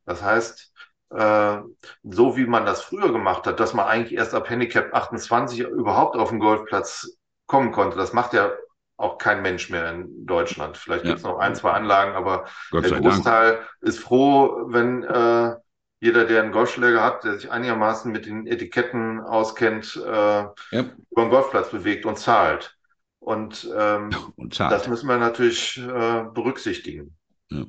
Das heißt, äh, so wie man das früher gemacht hat, dass man eigentlich erst ab Handicap 28 überhaupt auf den Golfplatz kommen konnte. Das macht ja auch kein Mensch mehr in Deutschland. Vielleicht ja. gibt es noch ein, zwei Anlagen, aber der Großteil Dank. ist froh, wenn äh, jeder, der einen Golfschläger hat, der sich einigermaßen mit den Etiketten auskennt, äh, ja. über den Golfplatz bewegt und zahlt. Und, ähm, und zahlt. das müssen wir natürlich äh, berücksichtigen. Ja.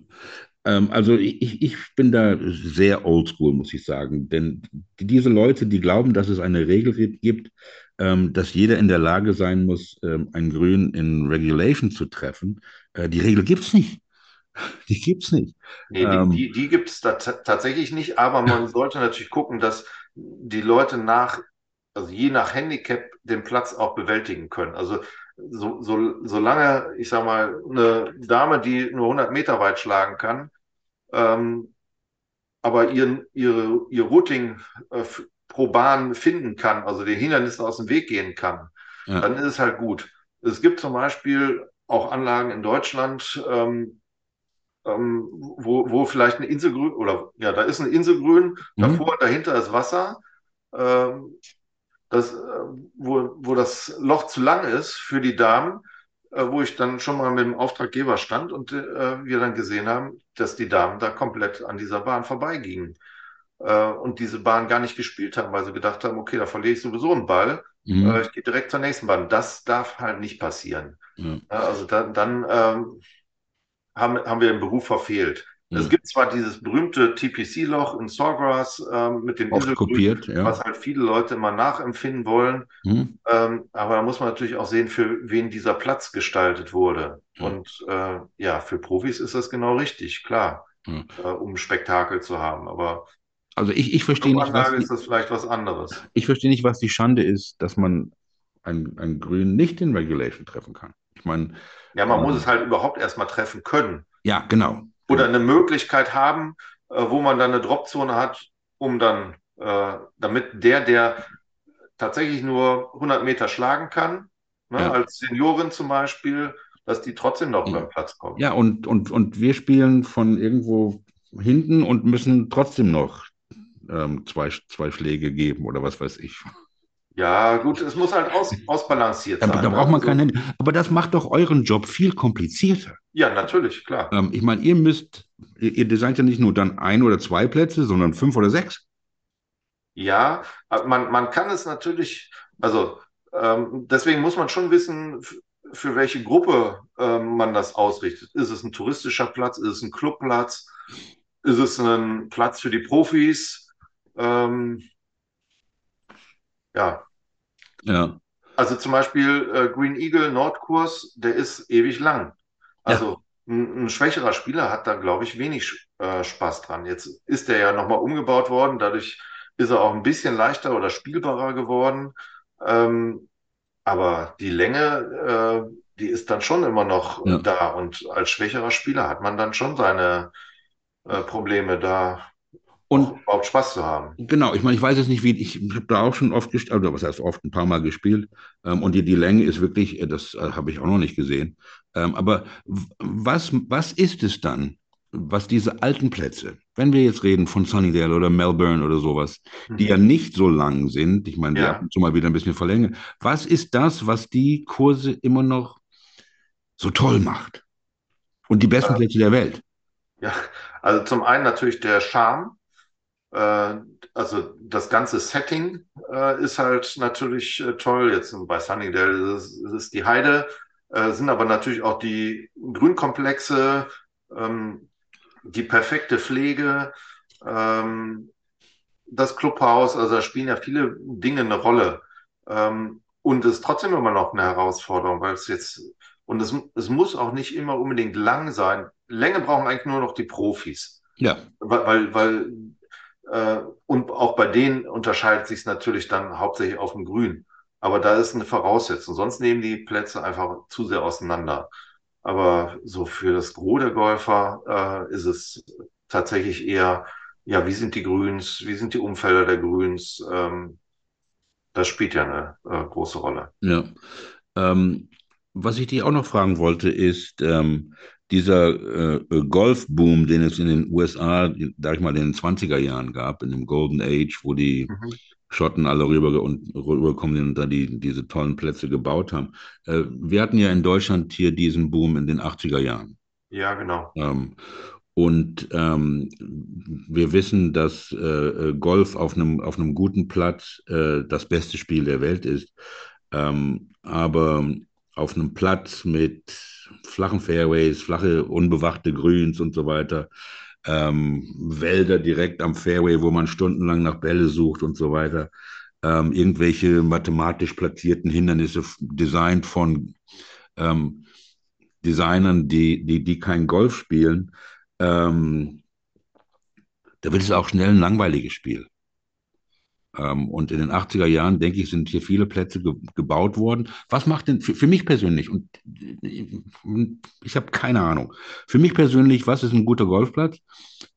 Ähm, also ich, ich bin da sehr oldschool, muss ich sagen. Denn diese Leute, die glauben, dass es eine Regel gibt, ähm, dass jeder in der Lage sein muss, ähm, ein Grün in Regulation zu treffen, äh, die Regel gibt es nicht. Die gibt es nicht. Nee, ähm, die, die gibt es tatsächlich nicht, aber man sollte natürlich gucken, dass die Leute nach, also je nach Handicap, den Platz auch bewältigen können. Also so, so, solange, ich sag mal, eine Dame, die nur 100 Meter weit schlagen kann, ähm, aber ihren, ihre, ihr Routing äh, pro Bahn finden kann, also den Hindernissen aus dem Weg gehen kann, ja. dann ist es halt gut. Es gibt zum Beispiel auch Anlagen in Deutschland, ähm, ähm, wo, wo vielleicht eine Inselgrün oder ja, da ist ein Inselgrün, mhm. davor und dahinter ist Wasser. Ähm, das, äh, wo, wo das Loch zu lang ist für die Damen, wo ich dann schon mal mit dem Auftraggeber stand und äh, wir dann gesehen haben, dass die Damen da komplett an dieser Bahn vorbeigingen äh, und diese Bahn gar nicht gespielt haben, weil sie gedacht haben, okay, da verliere ich sowieso einen Ball, mhm. äh, ich gehe direkt zur nächsten Bahn. Das darf halt nicht passieren. Mhm. also da, dann ähm, haben, haben wir den Beruf verfehlt. Mhm. Es gibt zwar dieses berühmte TPC-Loch in Sawgrass ähm, mit dem Oft kopiert, ja. was halt viele Leute immer nachempfinden wollen. Mhm. Ähm, aber da muss man natürlich auch sehen, für wen dieser Platz gestaltet wurde. Mhm. Und äh, ja, für Profis ist das genau richtig, klar, äh, um Spektakel zu haben. Aber also ich, ich verstehe nicht, was ist das vielleicht was anderes. Ich verstehe nicht, was die Schande ist, dass man ein, ein Grün nicht in Regulation treffen kann. Ich meine. Ja, man ähm, muss es halt überhaupt erstmal treffen können. Ja, genau oder eine Möglichkeit haben, äh, wo man dann eine Dropzone hat, um dann, äh, damit der, der tatsächlich nur 100 Meter schlagen kann, ne, Ja. als Seniorin zum Beispiel, dass die trotzdem noch über den Platz kommen. Ja, und, und, und wir spielen von irgendwo hinten und müssen trotzdem noch ähm, zwei, zwei Schläge geben oder was weiß ich. Ja, gut, es muss halt aus, ausbalanciert Da, sein. da braucht man Also- kein Handy. Aber das macht doch euren Job viel komplizierter. Ja, natürlich, klar. Ähm, ich meine, ihr müsst, ihr, ihr designt ja nicht nur dann ein oder zwei Plätze, sondern fünf oder sechs. Ja, man, man kann es natürlich, also ähm, deswegen muss man schon wissen, für welche Gruppe ähm, man das ausrichtet. Ist es ein touristischer Platz? Ist es ein Clubplatz? Ist es ein Platz für die Profis? Ähm, ja, Ja, also zum Beispiel äh, Green Eagle Nordkurs, der ist ewig lang. Also ein, ein schwächerer Spieler hat da, glaube ich, wenig äh, Spaß dran. Jetzt ist der ja nochmal umgebaut worden, dadurch ist er auch ein bisschen leichter oder spielbarer geworden. Ähm, aber die Länge, äh, die ist dann schon immer noch Ja. da. Und als schwächerer Spieler hat man dann schon seine äh, Probleme, da und auch überhaupt Spaß zu haben. Genau, ich meine, ich weiß jetzt nicht, wie, ich habe da auch schon oft gespielt, oder was heißt oft, ein paar Mal gespielt. Ähm, und die, die Länge ist wirklich, äh, das äh, habe ich auch noch nicht gesehen. Ähm, aber was, was ist es dann, was diese alten Plätze, wenn wir jetzt reden von Sunnydale oder Melbourne oder sowas, die ja nicht so lang sind, ich meine, die Ja. ab und zu mal wieder ein bisschen verlängern, was ist das, was die Kurse immer noch so toll macht? Und die besten Ja. Plätze der Welt. Ja, also zum einen natürlich der Charme. Äh, also das ganze Setting äh, ist halt natürlich äh, toll. Jetzt bei Sunnydale ist es, ist die Heide, äh, sind aber natürlich auch die Grünkomplexe, ähm, die perfekte Pflege, ähm, das Clubhaus. Also da spielen ja viele Dinge eine Rolle. Ähm, und es ist trotzdem immer noch eine Herausforderung, weil es jetzt, und es, es muss auch nicht immer unbedingt lang sein. Länge brauchen eigentlich nur noch die Profis. Ja, Weil, weil, weil und auch bei denen unterscheidet sich es natürlich dann hauptsächlich auf dem Grün. Aber da ist eine Voraussetzung. Sonst nehmen die Plätze einfach zu sehr auseinander. Aber so für das Gros der Golfer äh, ist es tatsächlich eher, ja, wie sind die Grüns, wie sind die Umfelder der Grüns? Ähm, das spielt ja eine äh, große Rolle. Ja. Ähm, was ich dich auch noch fragen wollte, ist ähm, dieser äh, Golfboom, den es in den USA, sag ich mal, in den 20er Jahren gab, in dem Golden Age, wo die Mhm. Schotten alle rüber und rübergekommen sind und da die, diese tollen Plätze gebaut haben. Äh, wir hatten ja in Deutschland hier diesen Boom in den 80er Jahren. Ja, genau. Ähm, und ähm, wir wissen, dass äh, äh, Golf auf einem, auf einem guten Platz äh, das beste Spiel der Welt ist. Ähm, aber auf einem Platz mit flachen Fairways, flache, unbewachte Grüns und so weiter, ähm, Wälder direkt am Fairway, wo man stundenlang nach Bälle sucht und so weiter, ähm, irgendwelche mathematisch platzierten Hindernisse, designt von ähm, Designern, die, die, die kein Golf spielen, ähm, da wird es auch schnell ein langweiliges Spiel. Ähm, und in den 80er Jahren, denke ich, sind hier viele Plätze ge gebaut worden. Was macht denn für, für mich persönlich, und ich, habe keine Ahnung, für mich persönlich, was ist ein guter Golfplatz?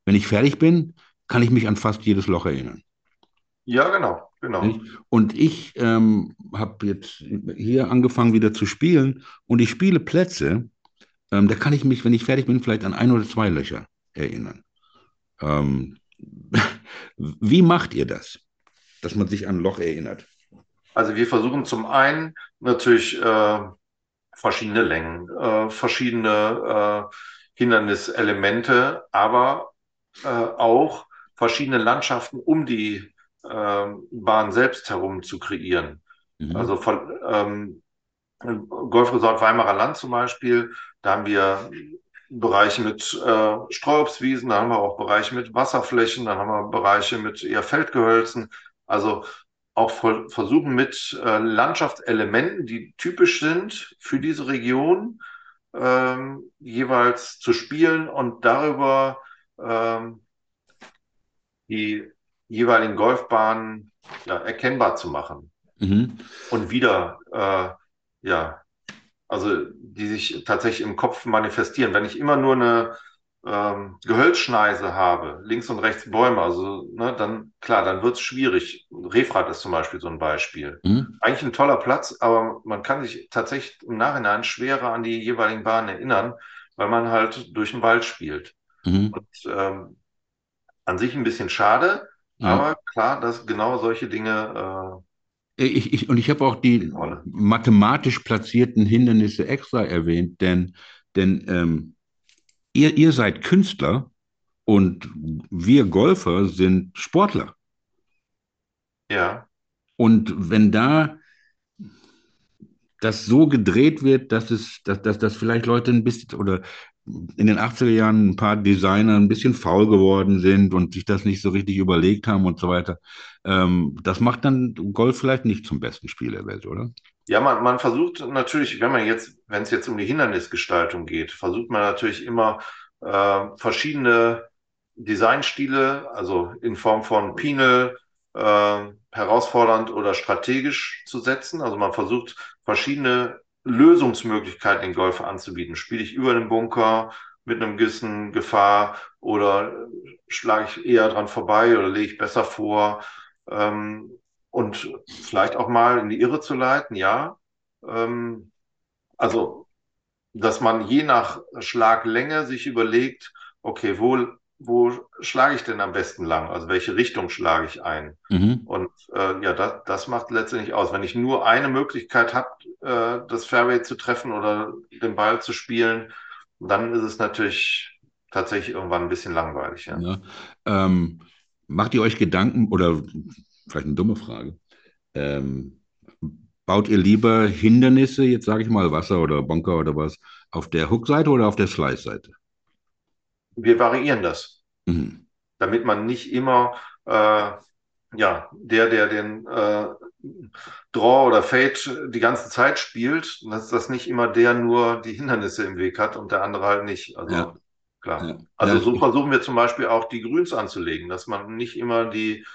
Wenn ich fertig bin, kann ich mich an fast jedes Loch erinnern. Ja, genau, genau. Und ich ähm, habe jetzt hier angefangen wieder zu spielen und ich spiele Plätze, ähm, da kann ich mich, wenn ich fertig bin, vielleicht an ein oder zwei Löcher erinnern. Ähm, wie macht ihr das, dass man sich an Loch erinnert? Also wir versuchen zum einen natürlich äh, verschiedene Längen, äh, verschiedene äh, Hinderniselemente, aber äh, auch verschiedene Landschaften um die äh, Bahn selbst herum zu kreieren. Mhm. Also von, ähm, im Golfresort Weimarer Land zum Beispiel, da haben wir Bereiche mit äh, Streuobstwiesen, da haben wir auch Bereiche mit Wasserflächen, dann haben wir Bereiche mit eher Feldgehölzen. Also auch ver- versuchen mit äh, Landschaftselementen, die typisch sind für diese Region, ähm, jeweils zu spielen und darüber ähm, die jeweiligen Golfbahnen ja, erkennbar zu machen Mhm. und wieder, äh, ja, also die sich tatsächlich im Kopf manifestieren. Wenn ich immer nur eine, ähm, Gehölzschneise habe, links und rechts Bäume, also ne, dann klar, dann wird es schwierig. Refrat ist zum Beispiel so ein Beispiel. Mhm. Eigentlich ein toller Platz, aber man kann sich tatsächlich im Nachhinein schwerer an die jeweiligen Bahnen erinnern, weil man halt durch den Wald spielt. Mhm. Und ähm, an sich ein bisschen schade, ja. aber klar, dass genau solche Dinge. Äh, ich, ich, und ich habe auch die mathematisch platzierten Hindernisse extra erwähnt, denn, denn ähm, ihr, ihr seid Künstler und wir Golfer sind Sportler. Ja. Und wenn da das so gedreht wird, dass es, dass, dass, dass vielleicht Leute ein bisschen oder in den 80er Jahren ein paar Designer ein bisschen faul geworden sind und sich das nicht so richtig überlegt haben und so weiter. Ähm, das macht dann Golf vielleicht nicht zum besten Spiel der Welt, oder? Ja, man, man versucht natürlich, wenn man jetzt, wenn es jetzt um die Hindernisgestaltung geht, versucht man natürlich immer äh, verschiedene Designstile, also in Form von Pinel, äh, herausfordernd oder strategisch zu setzen. Also man versucht verschiedene Lösungsmöglichkeiten in Golf anzubieten. Spiele ich über den Bunker mit einem gewissen Gefahr oder schlage ich eher dran vorbei oder lege ich besser vor? Ähm, und vielleicht auch mal in die Irre zu leiten, ja. Ähm, also, dass man je nach Schlaglänge sich überlegt, okay, wo, wo schlage ich denn am besten lang? Also welche Richtung schlage ich ein? Mhm. Und äh, ja, das, das macht letztendlich aus. Wenn ich nur eine Möglichkeit habe, äh, das Fairway zu treffen oder den Ball zu spielen, dann ist es natürlich tatsächlich irgendwann ein bisschen langweilig. Ja. ja ähm, macht ihr euch Gedanken oder vielleicht eine dumme Frage. Ähm, baut ihr lieber Hindernisse, jetzt sage ich mal Wasser oder Bunker oder was, auf der Hook-Seite oder auf der Slice-Seite? Wir variieren das, mhm. damit man nicht immer, äh, ja, der, der den äh, Draw oder Fade die ganze Zeit spielt, dass das nicht immer der nur die Hindernisse im Weg hat und der andere halt nicht. Also ja. klar. Ja. Also so versuchen wir zum Beispiel auch die Grüns anzulegen, dass man nicht immer die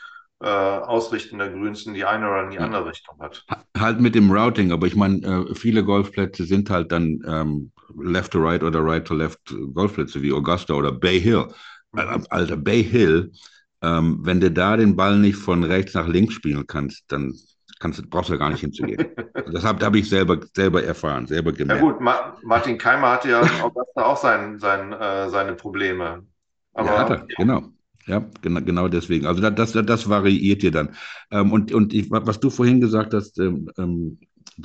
äh, Ausrichten der Grüns in die eine oder in die andere Richtung hat. Halt mit dem Routing, aber ich meine, äh, viele Golfplätze sind halt dann ähm, Left to Right oder Right to Left Golfplätze wie Augusta oder Bay Hill. Mhm. Äh, Alter, Bay Hill, ähm, wenn du da den Ball nicht von rechts nach links spielen kannst, dann kannst, brauchst du ja gar nicht hinzugehen. das habe hab ich selber, selber erfahren, selber gemerkt. Ja gut, Ma Martin Keimer hatte ja in Augusta auch sein, sein, äh, seine Probleme. Aber, ja, hat er, genau. Ja, genau, genau deswegen. Also das, das, das variiert dir dann. Ähm, und und ich, was du vorhin gesagt hast, ähm, ähm,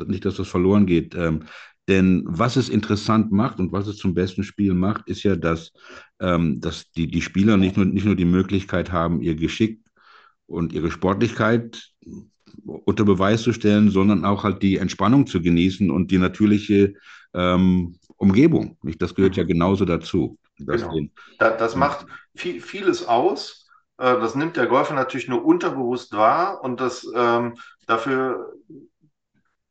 nicht, dass das verloren geht, ähm, denn was es interessant macht und was es zum besten Spiel macht, ist ja, dass, ähm, dass die, die Spieler nicht nur, nicht nur die Möglichkeit haben, ihr Geschick und ihre Sportlichkeit unter Beweis zu stellen, sondern auch halt die Entspannung zu genießen und die natürliche ähm, Umgebung. Nicht? Das gehört ja genauso dazu. Das, genau. das, das macht viel, vieles aus. Äh, das nimmt der Golfer natürlich nur unterbewusst wahr und das ähm, dafür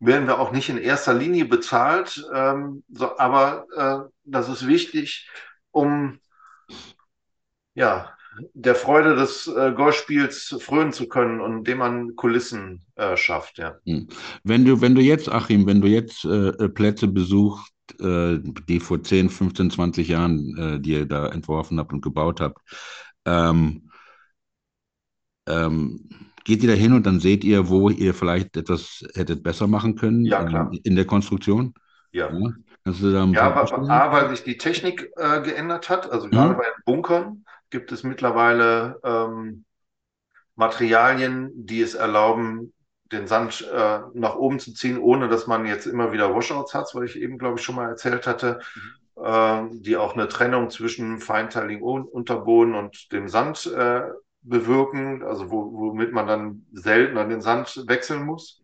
werden wir auch nicht in erster Linie bezahlt, ähm, so, aber äh, das ist wichtig, um ja der Freude des äh, Golfspiels frönen zu können und indem man Kulissen äh, schafft. Ja. Hm. Wenn du wenn du jetzt Achim, wenn du jetzt äh, Plätze besuchst äh, die vor 10, 15, 20 Jahren, äh, die ihr da entworfen habt und gebaut habt. Ähm, ähm, geht ihr da hin und dann seht ihr, wo ihr vielleicht etwas hättet besser machen können ja, klar. In, der Konstruktion? Ja. ja? Ja, aber, A, weil sich die Technik äh, geändert hat. Also gerade mhm. bei Bunkern gibt es mittlerweile ähm, Materialien, die es erlauben, den Sand äh, nach oben zu ziehen, ohne dass man jetzt immer wieder Washouts hat, was ich eben, glaube ich, schon mal erzählt hatte, mhm. äh, die auch eine Trennung zwischen feinteiligen Unterboden und dem Sand äh, bewirken, also wo, womit man dann seltener den Sand wechseln muss.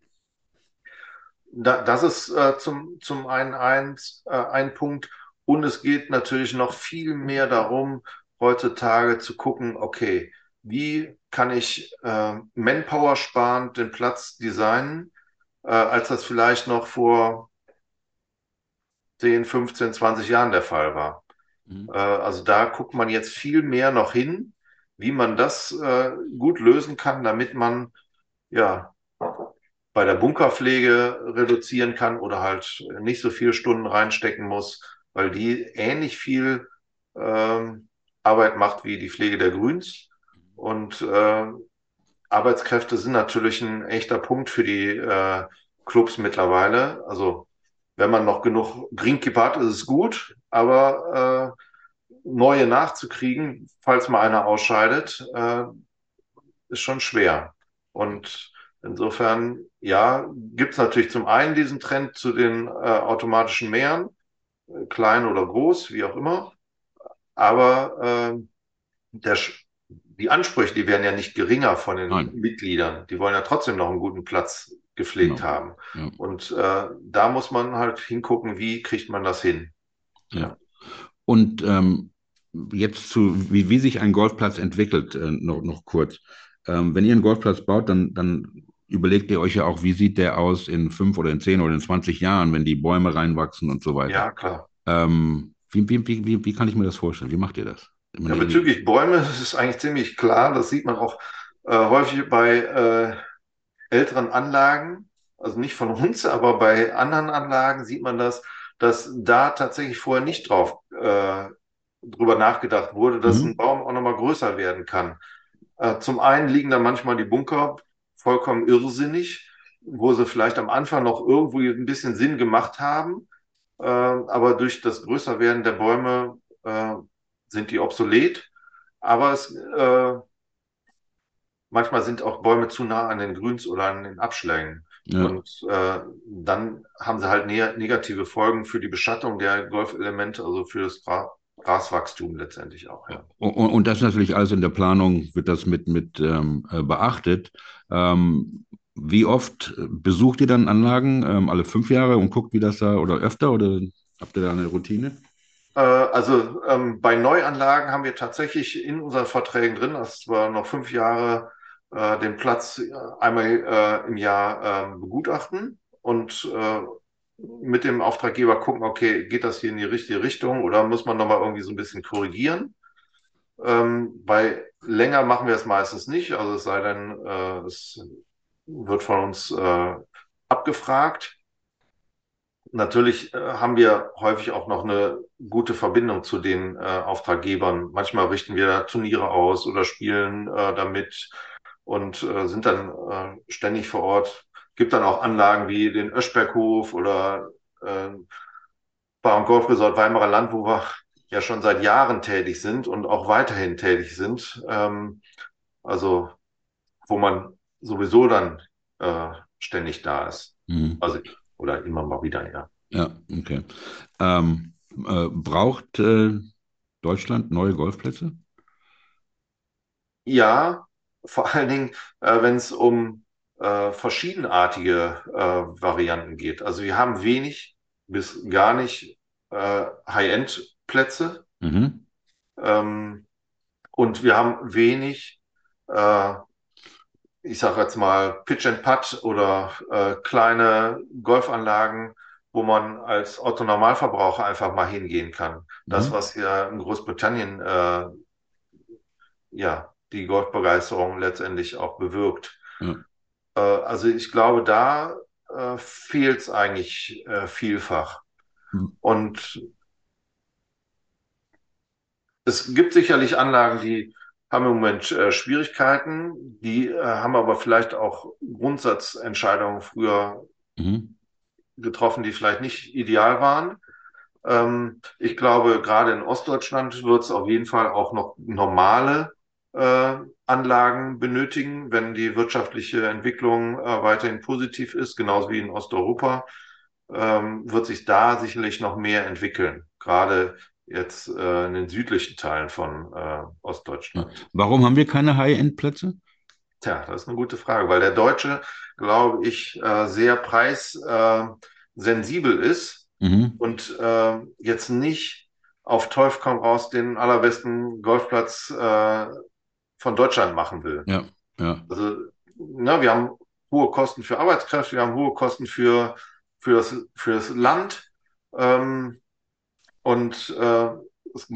Da, das ist äh, zum, zum einen eins, äh, ein Punkt. Und es geht natürlich noch viel mehr darum, heutzutage zu gucken, okay, wie kann ich äh, Manpower sparend den Platz designen, äh, als das vielleicht noch vor 10, 15, 20 Jahren der Fall war. Mhm. Äh, also da guckt man jetzt viel mehr noch hin, wie man das äh, gut lösen kann, damit man ja bei der Bunkerpflege reduzieren kann oder halt nicht so viele Stunden reinstecken muss, weil die ähnlich viel ähm, Arbeit macht wie die Pflege der Grüns. Und äh, Arbeitskräfte sind natürlich ein echter Punkt für die äh, Clubs mittlerweile. Also wenn man noch genug Greenkeeper hat, ist es gut, aber äh, neue nachzukriegen, falls mal einer ausscheidet, äh, ist schon schwer. Und insofern, ja, gibt es natürlich zum einen diesen Trend zu den äh, automatischen Mähern, äh, klein oder groß, wie auch immer. Aber äh, der, die Ansprüche, die werden ja nicht geringer von den Nein. Mitgliedern. Die wollen ja trotzdem noch einen guten Platz gepflegt genau. haben. Ja. Und äh, da muss man halt hingucken, wie kriegt man das hin. Ja. Und ähm, jetzt zu, wie, wie sich ein Golfplatz entwickelt, äh, noch, noch kurz. Ähm, wenn ihr einen Golfplatz baut, dann, dann überlegt ihr euch ja auch, wie sieht der aus in fünf oder in zehn oder in 20 Jahren, wenn die Bäume reinwachsen und so weiter. Ja, klar. Ähm, wie, wie, wie, wie kann ich mir das vorstellen? Wie macht ihr das? Ja, bezüglich Bäume das ist eigentlich ziemlich klar. Das sieht man auch äh, häufig bei äh, älteren Anlagen, also nicht von uns, aber bei anderen Anlagen sieht man das, dass da tatsächlich vorher nicht drauf äh, drüber nachgedacht wurde, dass mhm. ein Baum auch nochmal größer werden kann. Äh, zum einen liegen da manchmal die Bunker vollkommen irrsinnig, wo sie vielleicht am Anfang noch irgendwo ein bisschen Sinn gemacht haben, äh, aber durch das Größerwerden der Bäume äh, sind die obsolet. Aber es, äh, manchmal sind auch Bäume zu nah an den Grüns oder an den Abschlägen. Ja. Und äh, dann haben sie halt ne negative Folgen für die Beschattung der Golfelemente, also für das Gra Graswachstum letztendlich auch. Ja. Und, und, das natürlich alles in der Planung wird das mit, mit ähm, äh, beachtet. Ähm, wie oft besucht ihr dann Anlagen? Ähm, alle fünf Jahre und guckt, wie das da oder öfter oder habt ihr da eine Routine? Äh, also ähm, bei Neuanlagen haben wir tatsächlich in unseren Verträgen drin, das war noch fünf Jahre, äh, den Platz äh, einmal äh, im Jahr äh, begutachten und äh, mit dem Auftraggeber gucken, okay, geht das hier in die richtige Richtung oder muss man nochmal irgendwie so ein bisschen korrigieren? Ähm, bei länger machen wir es meistens nicht, also es sei denn, es wird von uns abgefragt. Natürlich äh, haben wir häufig auch noch eine gute Verbindung zu den äh, Auftraggebern. Manchmal richten wir Turniere aus oder spielen äh, damit und äh, sind dann äh, ständig vor Ort. Gibt dann auch Anlagen wie den Öschberghof oder äh, Bar- und Golfresort Weimarer Land, wo wir ja schon seit Jahren tätig sind und auch weiterhin tätig sind. Ähm, also wo man sowieso dann äh, ständig da ist. Mhm. Also oder immer mal wieder, ja. Ja, okay. Ähm, äh, braucht äh, Deutschland neue Golfplätze? Ja, vor allen Dingen, äh, wenn es um äh, verschiedenartige äh, Varianten geht. Also wir haben wenig bis gar nicht äh, High-End-Plätze. Mhm. Ähm, und wir haben wenig, ich sage jetzt mal, Pitch and Putt oder äh, kleine Golfanlagen, wo man als Otto Normalverbraucher einfach mal hingehen kann. Das, mhm. was hier in Großbritannien äh, ja die Golfbegeisterung letztendlich auch bewirkt. Mhm. Äh, also ich glaube, da äh, fehlt es eigentlich äh, vielfach. Mhm. Und es gibt sicherlich Anlagen, die haben im Moment äh, Schwierigkeiten, die äh, haben aber vielleicht auch Grundsatzentscheidungen früher mhm. getroffen, die vielleicht nicht ideal waren. Ähm, ich glaube, gerade in Ostdeutschland wird es auf jeden Fall auch noch normale äh, Anlagen benötigen, wenn die wirtschaftliche Entwicklung äh, weiterhin positiv ist, genauso wie in Osteuropa, ähm, wird sich da sicherlich noch mehr entwickeln. Gerade jetzt äh, in den südlichen Teilen von äh, Ostdeutschland. Warum haben wir keine High-End-Plätze? Tja, das ist eine gute Frage, weil der Deutsche, glaube ich, äh, sehr preissensibel ist mhm. und äh, jetzt nicht auf Teufel komm raus den allerbesten Golfplatz äh, von Deutschland machen will. Ja, ja. Also, na, wir haben hohe Kosten für Arbeitskräfte, wir haben hohe Kosten für, für, das, für das Land. Ähm, und äh, es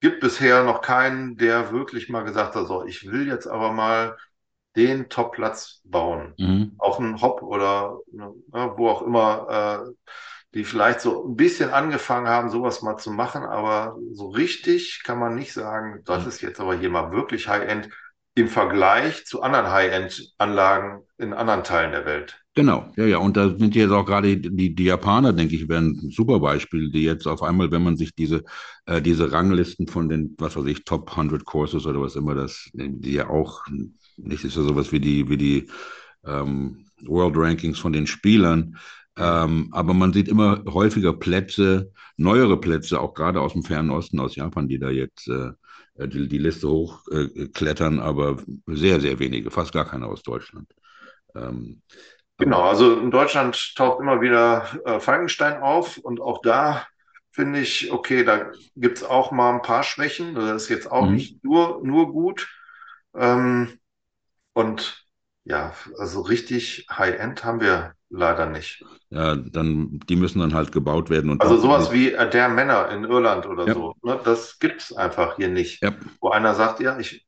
gibt bisher noch keinen, der wirklich mal gesagt hat, so, ich will jetzt aber mal den Top-Platz bauen. Mhm. Auch ein Hop oder ne, wo auch immer äh, die vielleicht so ein bisschen angefangen haben, sowas mal zu machen, aber so richtig kann man nicht sagen, das ist jetzt aber hier mal wirklich High-End im Vergleich zu anderen High-End-Anlagen in anderen Teilen der Welt. Genau, ja, ja. Und da sind jetzt auch gerade die, die Japaner, denke ich, wären ein super Beispiel, die jetzt auf einmal, wenn man sich diese, äh, diese Ranglisten von den, was weiß ich, Top 100 Courses oder was immer das, die ja auch, nicht ist ja sowas wie die, wie die ähm, World Rankings von den Spielern, ähm, aber man sieht immer häufiger Plätze, neuere Plätze, auch gerade aus dem Fernen Osten, aus Japan, die da jetzt äh, die, die, Liste hochklettern, äh, aber sehr, sehr wenige, fast gar keine aus Deutschland. Ähm, genau, also in Deutschland taucht immer wieder äh, Falkenstein auf und auch da finde ich, okay, da gibt es auch mal ein paar Schwächen. Das ist jetzt auch mhm. nicht nur, nur gut. Ähm, und ja, also richtig High-End haben wir leider nicht. Ja, dann, die müssen dann halt gebaut werden. Und also sowas wie äh, der Männer in Irland oder ja. so, ne, das gibt es einfach hier nicht. Ja. Wo einer sagt, ja, ich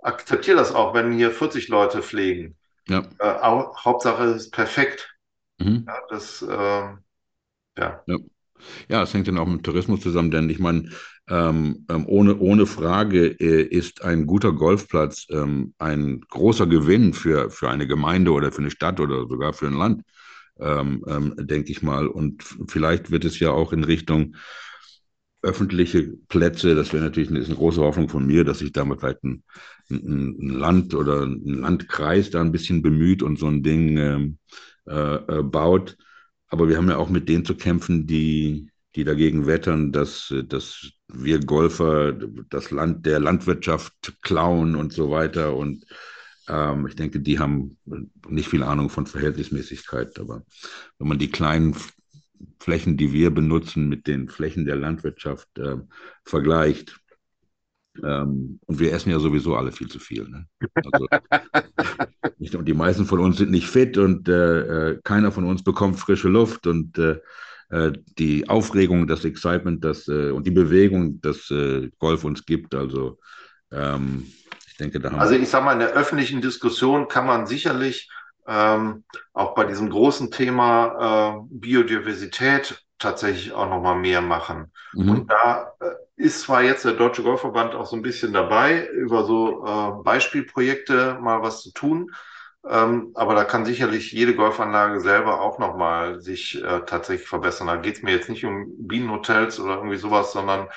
akzeptiere das auch, wenn hier 40 Leute pflegen. Ja. Äh, auch, Hauptsache ist perfekt. Mhm. Ja, das, äh, ja. ja. Ja, es hängt dann auch mit Tourismus zusammen, denn ich meine, ähm, ähm, ohne, ohne Frage äh, ist ein guter Golfplatz ähm, ein großer Gewinn für, für eine Gemeinde oder für eine Stadt oder sogar für ein Land, ähm, ähm, denke ich mal. Und vielleicht wird es ja auch in Richtung öffentliche Plätze, das wäre natürlich eine, eine, große Hoffnung von mir, dass sich damit vielleicht ein, ein, ein, Land oder ein Landkreis da ein bisschen bemüht und so ein Ding ähm, äh, äh, baut. Aber wir haben ja auch mit denen zu kämpfen, die, die dagegen wettern, dass, dass wir Golfer das Land der Landwirtschaft klauen und so weiter. Und ähm, ich denke, die haben nicht viel Ahnung von Verhältnismäßigkeit. Aber wenn man die kleinen Flächen, die wir benutzen, mit den Flächen der Landwirtschaft äh, vergleicht, ähm, und wir essen ja sowieso alle viel zu viel. Ne? Also, nicht, und die meisten von uns sind nicht fit und äh, äh keiner von uns bekommt frische Luft und äh, äh, die Aufregung, das Excitement das, äh, und die Bewegung, das äh, Golf uns gibt. Also ähm, ich denke, da haben Also ich sage mal, in der öffentlichen Diskussion kann man sicherlich ähm, auch bei diesem großen Thema äh, Biodiversität tatsächlich auch noch mal mehr machen. Mhm. Und da äh, ist zwar jetzt der Deutsche Golfverband auch so ein bisschen dabei, über so äh, Beispielprojekte mal was zu tun, ähm, aber da kann sicherlich jede Golfanlage selber auch nochmal sich äh, tatsächlich verbessern. Da geht es mir jetzt nicht um Bienenhotels oder irgendwie sowas, sondern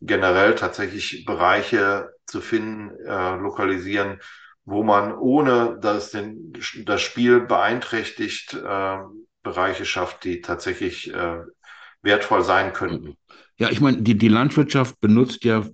generell tatsächlich Bereiche zu finden, äh, lokalisieren, wo man ohne dass den, das Spiel beeinträchtigt, äh, Bereiche schafft, die tatsächlich äh, wertvoll sein könnten. Ja, ich meine, die, die Landwirtschaft benutzt ja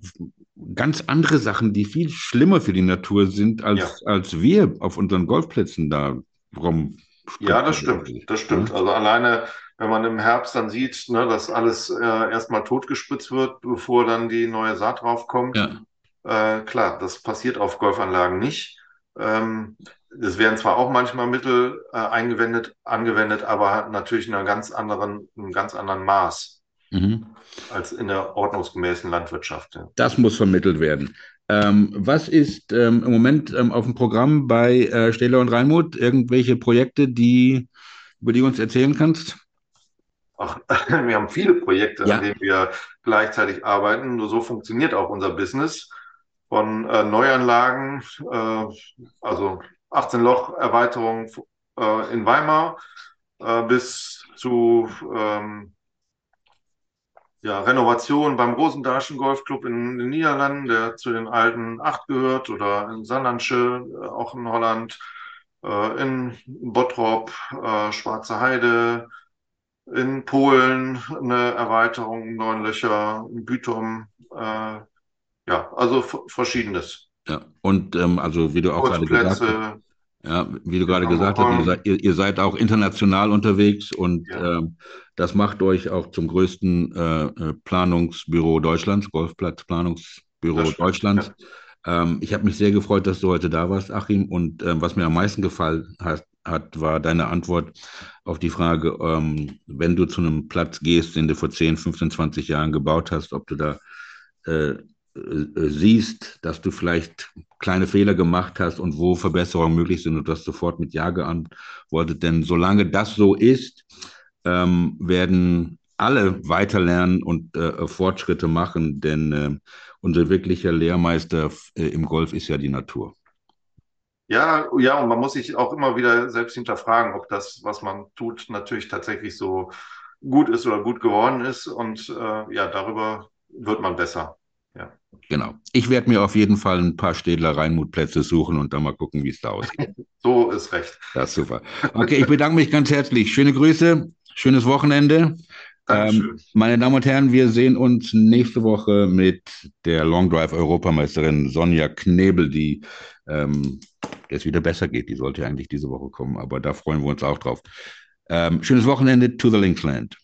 ganz andere Sachen, die viel schlimmer für die Natur sind, als, ja. als wir auf unseren Golfplätzen da rum. Ja, das stimmt. Das stimmt. Also alleine, wenn man im Herbst dann sieht, ne, dass alles äh, erstmal totgespritzt wird, bevor dann die neue Saat draufkommt. Ja. Äh, klar, das passiert auf Golfanlagen nicht. Ähm, es werden zwar auch manchmal Mittel äh, eingewendet, angewendet, aber natürlich in einer ganz anderen, einem ganz anderen Maß. Mhm. Als in der ordnungsgemäßen Landwirtschaft. Ja. Das muss vermittelt werden. Ähm, was ist ähm, im Moment ähm, auf dem Programm bei äh, Stähler und Reinmuth? Irgendwelche Projekte, die, über die du uns erzählen kannst? Ach, wir haben viele Projekte, ja. an denen wir gleichzeitig arbeiten. Nur so funktioniert auch unser Business. Von äh, Neuanlagen, äh, also 18 Loch Erweiterung äh, in Weimar, äh, bis zu ähm, ja, Renovation beim Rosendarschen Golfclub in den Niederlanden, der zu den alten acht gehört, oder in Sandansche, äh, auch in Holland, äh, in Bottrop, äh, Schwarze Heide, in Polen eine Erweiterung, neun Löcher, in Bütum, äh, ja, also verschiedenes. Ja, und ähm, also wie du auch gerade gesagt hast, ja, wie du gerade gesagt hast, ihr seid, ihr, seid, auch international unterwegs und ja. ähm, das macht euch auch zum größten äh, äh Planungsbüro Deutschlands, Golfplatzplanungsbüro Deutschlands. Ja. Ähm, ich habe mich sehr gefreut, dass du heute da warst, Achim. Und äh, was mir am meisten gefallen hat, hat war deine Antwort auf die Frage, ähm, wenn du zu einem Platz gehst, den du vor 10, 15, 20 Jahren gebaut hast, ob du da äh, äh, siehst, dass du vielleicht kleine Fehler gemacht hast und wo Verbesserungen möglich sind und das sofort mit Ja geantwortet. Denn solange das so ist, ähm, werden alle weiterlernen und äh, Fortschritte machen, denn äh, unser wirklicher Lehrmeister äh, im Golf ist ja die Natur. Ja, ja, und man muss sich auch immer wieder selbst hinterfragen, ob das, was man tut, natürlich tatsächlich so gut ist oder gut geworden ist. Und äh, ja, darüber wird man besser. Genau. Ich werde mir auf jeden Fall ein paar Städler Reinmutplätze suchen und dann mal gucken, wie es da aussieht. so ist recht. Das ist super. Okay, ich bedanke mich ganz herzlich. Schöne Grüße, schönes Wochenende. Ähm, meine Damen und Herren, wir sehen uns nächste Woche mit der Long Drive Europameisterin Sonja Knebel, die ähm, es wieder besser geht. Die sollte eigentlich diese Woche kommen, aber da freuen wir uns auch drauf. Ähm, schönes Wochenende to the Linksland.